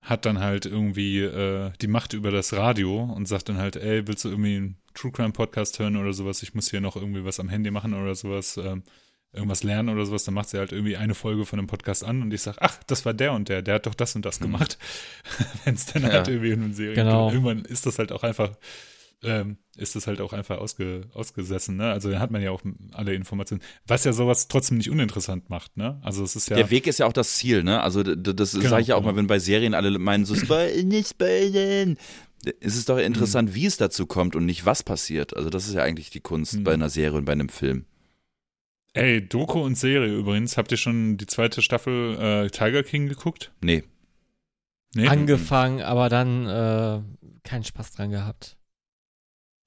hat dann halt irgendwie äh, die Macht über das Radio und sagt dann halt, ey, willst du irgendwie einen True Crime Podcast hören oder sowas? Ich muss hier noch irgendwie was am Handy machen oder sowas, ähm, irgendwas lernen oder sowas. Dann macht sie halt irgendwie eine Folge von einem Podcast an und ich sag, ach, das war der und der, der hat doch das und das gemacht. Wenn es dann Ja. halt irgendwie in einem Serien Genau. Irgendwann ist das halt auch einfach ähm, ist das halt auch einfach ausge, ausgesessen, ne? Also dann hat man ja auch alle Informationen, was ja sowas trotzdem nicht uninteressant macht, ne? Also es ist ja Der Weg ist ja auch das Ziel, ne? Also das Genau, sage ich ja auch genau. mal, wenn bei Serien alle meinen, so spoil, nicht spoilen. Es ist doch Mhm. interessant, wie es dazu kommt und nicht was passiert. Also das ist ja eigentlich die Kunst Mhm. bei einer Serie und bei einem Film. Ey, Doku und Serie übrigens. Habt ihr schon die zweite Staffel äh, Tiger King geguckt? Nee. Nee? Angefangen, aber dann äh, keinen Spaß dran gehabt.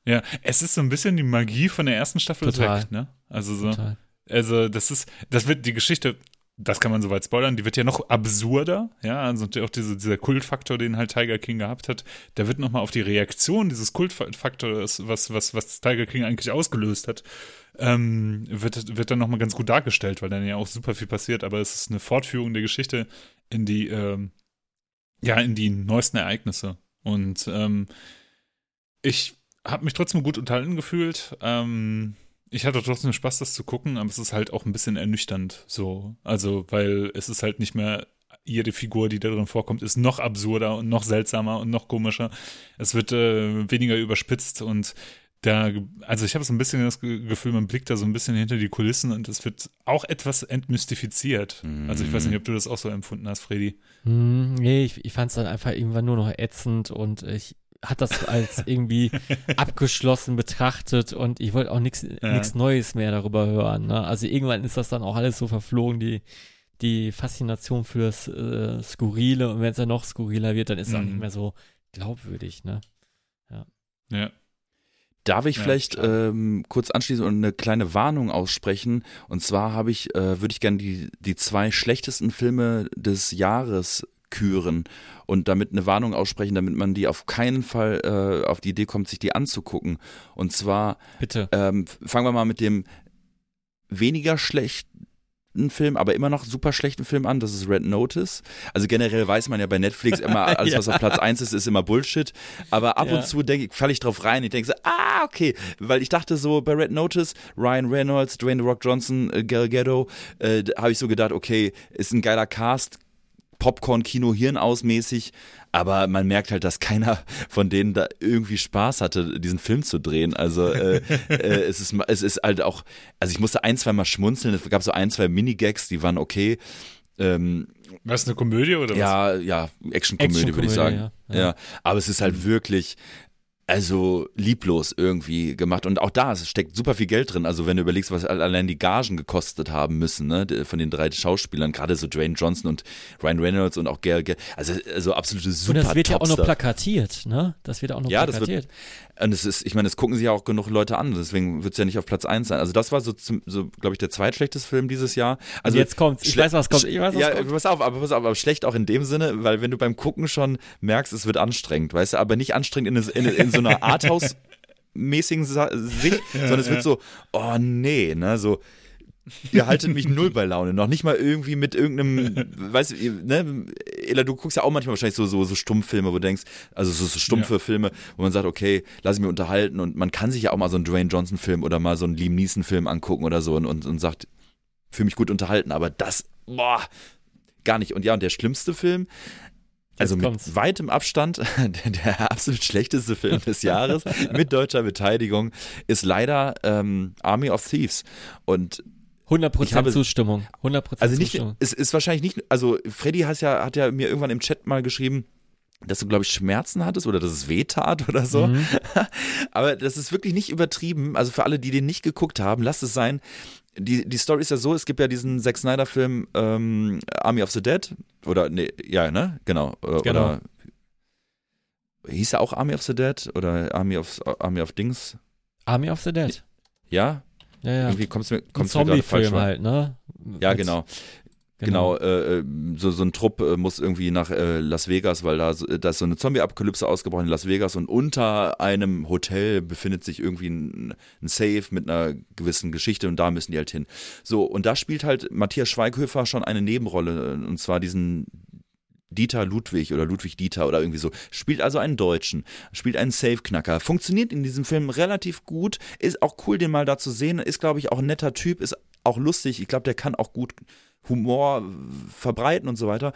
ja, es ist so ein bisschen die Magie von der ersten Staffel Total. weg, ne? Also so, Total. also das ist, das wird die Geschichte, das kann man soweit spoilern, die wird ja noch absurder, ja, also auch diese, dieser Kultfaktor, den halt Tiger King gehabt hat, der wird nochmal auf die Reaktion dieses Kultfaktors, was, was, was Tiger King eigentlich ausgelöst hat, ähm, wird, wird dann nochmal ganz gut dargestellt, weil dann ja auch super viel passiert, aber es ist eine Fortführung der Geschichte in die, ähm, ja, in die neuesten Ereignisse. Und ähm, ich habe mich trotzdem gut unterhalten gefühlt. Ähm, ich hatte trotzdem Spaß, das zu gucken, aber es ist halt auch ein bisschen ernüchternd so. Also, weil es ist halt nicht mehr jede Figur, die da drin vorkommt, ist noch absurder und noch seltsamer und noch komischer. Es wird äh, weniger überspitzt und da, also ich habe so ein bisschen das Ge- Gefühl, man blickt da so ein bisschen hinter die Kulissen und es wird auch etwas entmystifiziert. Also ich weiß nicht, ob du das auch so empfunden hast, Freddy. Hm, nee, ich, ich fand es dann einfach irgendwann nur noch ätzend und ich hat das als irgendwie abgeschlossen betrachtet und ich wollte auch nichts Ja. nichts Neues mehr darüber hören. Ne? Also irgendwann ist das dann auch alles so verflogen, die, die Faszination für das äh, Skurrile und wenn es dann noch skurriler wird, dann ist es auch Mhm. nicht mehr so glaubwürdig, ne? Ja. Darf ich Ja, vielleicht ähm, kurz anschließen und eine kleine Warnung aussprechen? Und zwar habe ich, äh, würde ich gerne die, die zwei schlechtesten Filme des Jahres küren und damit eine Warnung aussprechen, damit man die auf keinen Fall äh, auf die Idee kommt, sich die anzugucken. Und zwar Bitte. ähm, fangen wir mal mit dem weniger schlechten Film, aber immer noch super schlechten Film an, das ist Red Notice. Also generell weiß man ja bei Netflix immer, alles was auf Platz 1 ist, ist immer Bullshit. Aber ab Ja. und zu denke ich, falle ich drauf rein. Ich denke so, ah, okay. Weil ich dachte so, bei Red Notice, Ryan Reynolds, Dwayne The Rock Johnson, äh, Gal Gadot, äh, habe ich so gedacht, okay, ist ein geiler Cast, Popcorn-Kino hirnausmäßig, aber man merkt halt, dass keiner von denen da irgendwie Spaß hatte, diesen Film zu drehen. Also äh, äh, es, ist, es ist halt auch, also ich musste ein, zwei Mal schmunzeln, es gab so ein, zwei Minigags, die waren okay. Ähm, was, eine Komödie oder was? Ja, ja, Action-Komödie, Action würde ich sagen. Ja, ja. ja, aber es ist halt wirklich, also lieblos irgendwie gemacht. Und auch da steckt super viel Geld drin. Also wenn du überlegst, was allein die Gagen gekostet haben müssen, ne, von den drei Schauspielern, gerade so Dwayne Johnson und Ryan Reynolds und auch Gail, also, also absolute super Und das wird Topstar. ja auch noch plakatiert, ne? Das wird auch noch ja, plakatiert. Das wird, und es ist, ich meine, es gucken sich ja auch genug Leute an, deswegen wird es ja nicht auf Platz 1 sein. Also das war so, so glaube ich, der zweitschlechteste Film dieses Jahr. Also jetzt kommt's. Ich weiß, was kommt. Ich weiß, was ja, kommt. pass auf, aber pass auf, aber schlecht auch in dem Sinne, weil wenn du beim Gucken schon merkst, es wird anstrengend, weißt du, aber nicht anstrengend in, in, in so einer Arthouse mäßigen Sicht, ja, sondern es wird so, oh nee, ne, so Ihr haltet mich null bei Laune. Noch nicht mal irgendwie mit irgendeinem, weißt du, ne, Ella, du guckst ja auch manchmal wahrscheinlich so, so, so Stummfilme, wo du denkst, also so, so stumpfe ja. Filme, wo man sagt, okay, lass mich unterhalten und man kann sich ja auch mal so einen Dwayne Johnson-Film oder mal so einen Liam Neeson-Film angucken oder so und, und, und sagt, fühle mich gut unterhalten, aber das, boah, gar nicht. Und ja, und der schlimmste Film, also mit weitem Abstand der, der, absolut schlechteste Film des Jahres mit deutscher Beteiligung ist leider ähm, Army of Thieves. Und 100% habe, Zustimmung. 100% also nicht, Zustimmung. Es ist wahrscheinlich nicht, also Freddy hat ja, hat ja mir irgendwann im Chat mal geschrieben, dass du, glaube ich, Schmerzen hattest oder dass es weh tat oder so. Mhm. Aber das ist wirklich nicht übertrieben. Also für alle, die den nicht geguckt haben, lasst es sein. Die, die Story ist ja so, es gibt ja diesen Zack Snyder-Film ähm, Army of the Dead. Oder, nee, ja, ne? Genau. Äh, genau. Oder hieß er auch Army of the Dead? Oder Army of, Army of Dings? Army of the Dead. Ja? Ja, ja. Irgendwie mir, kommt's mir gerade falsch halt, ne? Ja, genau. Genau, genau äh, äh, so, so ein Trupp äh, muss irgendwie nach äh, Las Vegas, weil da, da ist so eine Zombie-Apokalypse ausgebrochen in Las Vegas und unter einem Hotel befindet sich irgendwie ein, ein, Safe mit einer gewissen Geschichte und da müssen die halt hin. So, und da spielt halt Matthias Schweighöfer schon eine Nebenrolle und zwar diesen Dieter Ludwig oder Ludwig Dieter oder irgendwie so. Spielt also einen Deutschen, spielt einen Safe-Knacker. Funktioniert in diesem Film relativ gut. Ist auch cool, den mal da zu sehen. Ist, glaube ich, auch ein netter Typ, ist auch lustig. Ich glaube, der kann auch gut Humor verbreiten und so weiter.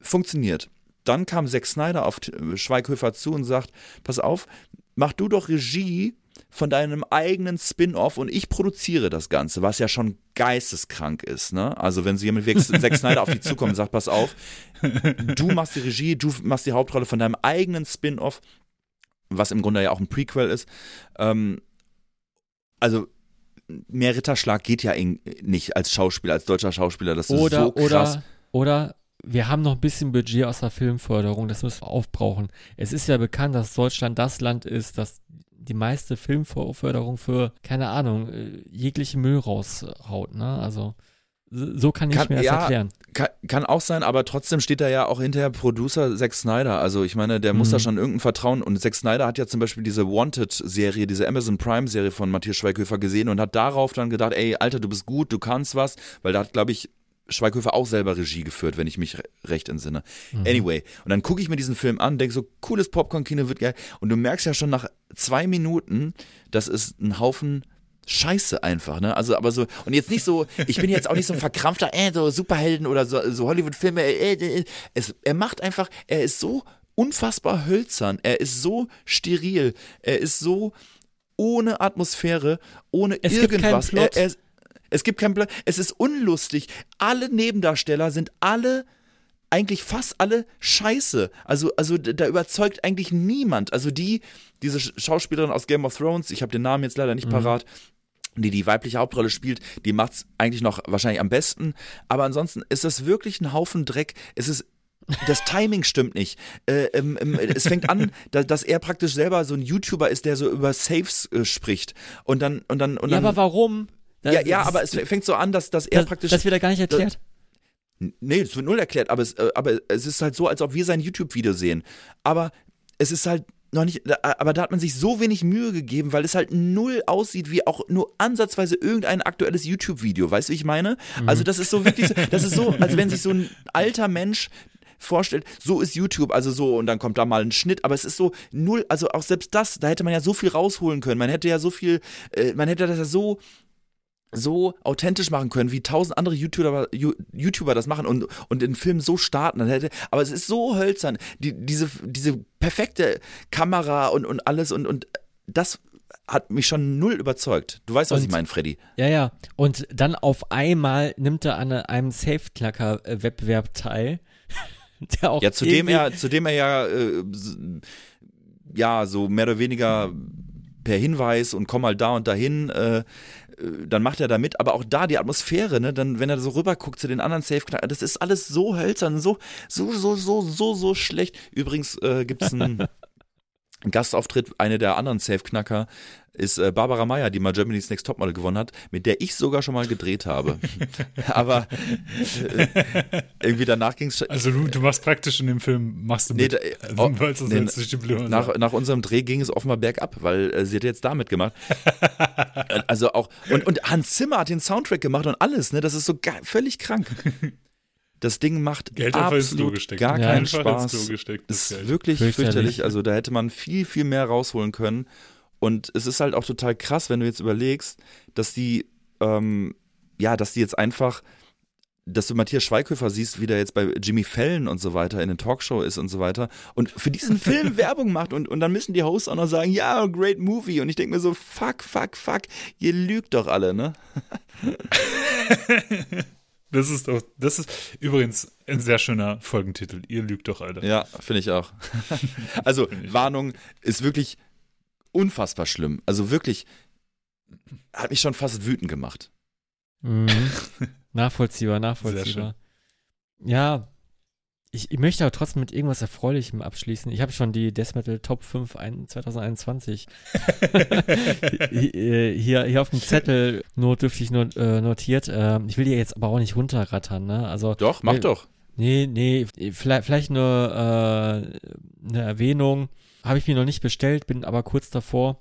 Funktioniert. Dann kam Zack Snyder auf Schweighöfer zu und sagt: Pass auf, mach du doch Regie von deinem eigenen Spin-off und ich produziere das Ganze, was ja schon geisteskrank ist. Ne? Also wenn sie jemand wie Zack Snyder auf dich zukommt und sagt, pass auf, du machst die Regie, du machst die Hauptrolle von deinem eigenen Spin-off, was im Grunde ja auch ein Prequel ist. Ähm, also mehr Ritterschlag geht ja nicht als Schauspieler, als deutscher Schauspieler. Das ist oder, so krass. Oder, oder wir haben noch ein bisschen Budget aus der Filmförderung, das müssen wir aufbrauchen. Es ist ja bekannt, dass Deutschland das Land ist, das die meiste Filmförderung für, keine Ahnung, äh, jegliche Müll raushaut, ne? Also so kann ich kann, mir das ja, erklären. Kann, kann, auch sein, aber trotzdem steht da ja auch hinterher Producer Zack Snyder. Also ich meine, der mhm. muss da schon irgendein Vertrauen. Und Zack Snyder hat ja zum Beispiel diese Wanted-Serie, diese Amazon Prime-Serie von Matthias Schweighöfer gesehen und hat darauf dann gedacht, ey, Alter, du bist gut, du kannst was, weil da hat, glaube ich, Schweighöfer auch selber Regie geführt, wenn ich mich recht entsinne. Mhm. Anyway, und dann gucke ich mir diesen Film an, denke so, cooles Popcorn-Kino wird geil. Und du merkst ja schon nach zwei Minuten, das ist ein Haufen Scheiße einfach, ne? Also, aber so, und jetzt nicht so, ich bin jetzt auch nicht so ein verkrampfter, äh, so Superhelden oder so, so Hollywood-Filme, äh, äh, äh. Es, er macht einfach, er ist so unfassbar hölzern, er ist so steril, er ist so ohne Atmosphäre, ohne es irgendwas. Er, er, es gibt keinen Plan, es ist unlustig. Alle Nebendarsteller sind alle eigentlich fast alle scheiße. Also, also da überzeugt eigentlich niemand. Also die, diese Schauspielerin aus Game of Thrones, ich habe den Namen jetzt leider nicht mhm. parat, die die weibliche Hauptrolle spielt, die macht es eigentlich noch wahrscheinlich am besten. Aber ansonsten ist das wirklich ein Haufen Dreck. Es ist das Timing stimmt nicht. Äh, ähm, ähm, es fängt an, da, dass er praktisch selber so ein YouTuber ist, der so über Saves äh, spricht. Und dann, und dann, und dann. Ja, aber warum? Das, ja, ja, aber es fängt so an, dass, dass er das, praktisch. Das wird ja gar nicht erklärt. Nee, es wird null erklärt, aber es, äh, aber es ist halt so, als ob wir sein YouTube-Video sehen. Aber es ist halt noch nicht, aber da hat man sich so wenig Mühe gegeben, weil es halt null aussieht wie auch nur ansatzweise irgendein aktuelles YouTube-Video. Weißt du, wie ich meine? Mhm. Also das ist so wirklich, so, das ist so, als wenn sich so ein alter Mensch vorstellt, so ist YouTube, also so und dann kommt da mal ein Schnitt, aber es ist so null, also auch selbst das, da hätte man ja so viel rausholen können. Man hätte ja so viel, äh, man hätte das ja so so authentisch machen können, wie tausend andere YouTuber, YouTuber das machen und, und den Film so starten. Dann hätte, aber es ist so hölzern. Die, diese, diese perfekte Kamera und, und alles und, und das hat mich schon null überzeugt. Du weißt, was und, ich meine, Freddy. Ja, ja. Und dann auf einmal nimmt er an einem Safe-Klacker-Wettbewerb teil. Der auch ja, zu dem er, zu dem er ja, äh, ja, so mehr oder weniger per Hinweis und komm mal da und dahin, äh, dann macht er da mit, aber auch da die Atmosphäre, ne, dann, wenn er so rüber guckt zu den anderen safe das ist alles so hölzern, so, so, so, so, so, so schlecht. Übrigens äh, gibt es einen Gastauftritt, eine der anderen Safe-Knacker ist äh, Barbara Meyer, die mal Germany's Next Topmodel gewonnen hat, mit der ich sogar schon mal gedreht habe. Aber äh, irgendwie danach ging es Also du, du, machst praktisch in dem Film, machst du mit. Nee, da, also, oh, das nee, jetzt nach, nach unserem Dreh ging es offenbar bergab, weil äh, sie hat jetzt damit gemacht. also auch, und, und Hans Zimmer hat den Soundtrack gemacht und alles, ne? Das ist so geil, völlig krank. Das Ding macht Geld absolut gar ja, keinen Spaß. Das ist Geld. wirklich fürchterlich. fürchterlich. Also da hätte man viel, viel mehr rausholen können. Und es ist halt auch total krass, wenn du jetzt überlegst, dass die, ähm, ja, dass die jetzt einfach, dass du Matthias Schweighöfer siehst, wie der jetzt bei Jimmy Fallon und so weiter in den Talkshow ist und so weiter und für diesen Film Werbung macht und, und dann müssen die Hosts auch noch sagen, ja, great movie. Und ich denke mir so, fuck, fuck, fuck, ihr lügt doch alle, ne? Das ist doch, das ist übrigens ein sehr schöner Folgentitel. Ihr lügt doch alle. Ja, finde ich auch. also, Warnung ist wirklich unfassbar schlimm. Also wirklich, hat mich schon fast wütend gemacht. Mhm. nachvollziehbar, nachvollziehbar. Ja, ich, ich, möchte aber trotzdem mit irgendwas Erfreulichem abschließen. Ich habe schon die Death Metal Top 5 ein, 2021 hier, hier auf dem Zettel notdürftig not, äh, notiert. Äh, ich will die jetzt aber auch nicht runterrattern. Ne? Also, doch, mach äh, doch. Nee, nee, vielleicht, vielleicht nur äh, eine Erwähnung. Habe ich mir noch nicht bestellt, bin aber kurz davor.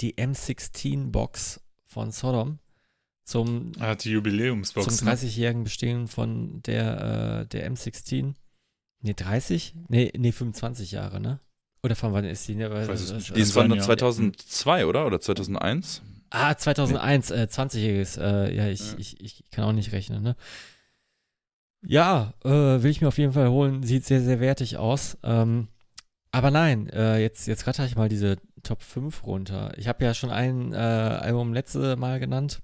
Die M16-Box von Sodom zum, ah, die Jubiläumsbox, zum 30-jährigen ne? Bestehen von der, äh, der M16. Nee, 30? Nee, nee, 25 Jahre, ne? Oder von wann ist die? Ne? Die ist von 2002, oder? Oder 2001? Ah, 2001, äh, 20-jähriges. Äh, ja, ich, ja. Ich, ich kann auch nicht rechnen, ne? Ja, äh, will ich mir auf jeden Fall holen. Sieht sehr, sehr wertig aus. Ähm, aber nein, äh, jetzt, jetzt ratter ich mal diese Top 5 runter. Ich habe ja schon ein äh, Album letzte Mal genannt.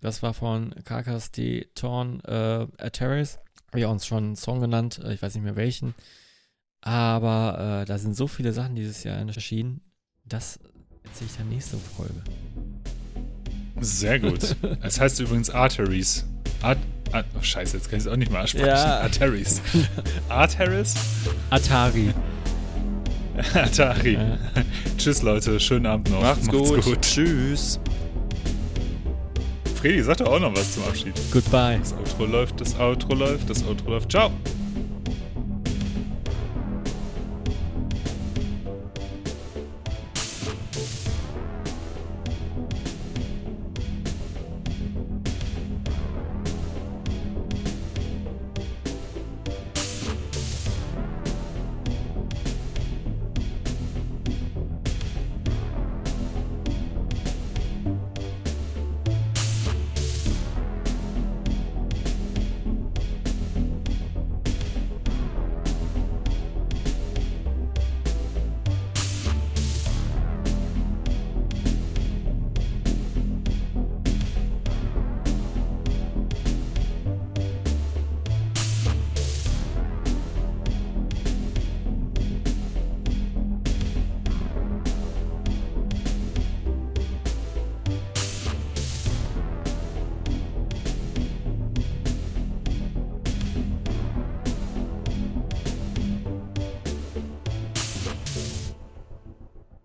Das war von Carcass de Torn äh, Terrace habe ich uns schon einen Song genannt, äh, ich weiß nicht mehr welchen. Aber äh, da sind so viele Sachen dieses Jahr erschienen. Das erzähle ich dann nächste Folge. Sehr gut. Es heißt übrigens Arteries. Art, Art, oh Scheiße, jetzt kann ich es auch nicht mal ansprechen. Ja. Arteries. Arteries? Atari. Atari. Ja. Tschüss, Leute. Schönen Abend noch. Macht's, Macht's gut. gut. Tschüss. Fredi, sag doch auch noch was zum Abschied. Goodbye. Das Outro läuft, das Outro läuft, das Outro läuft. Ciao.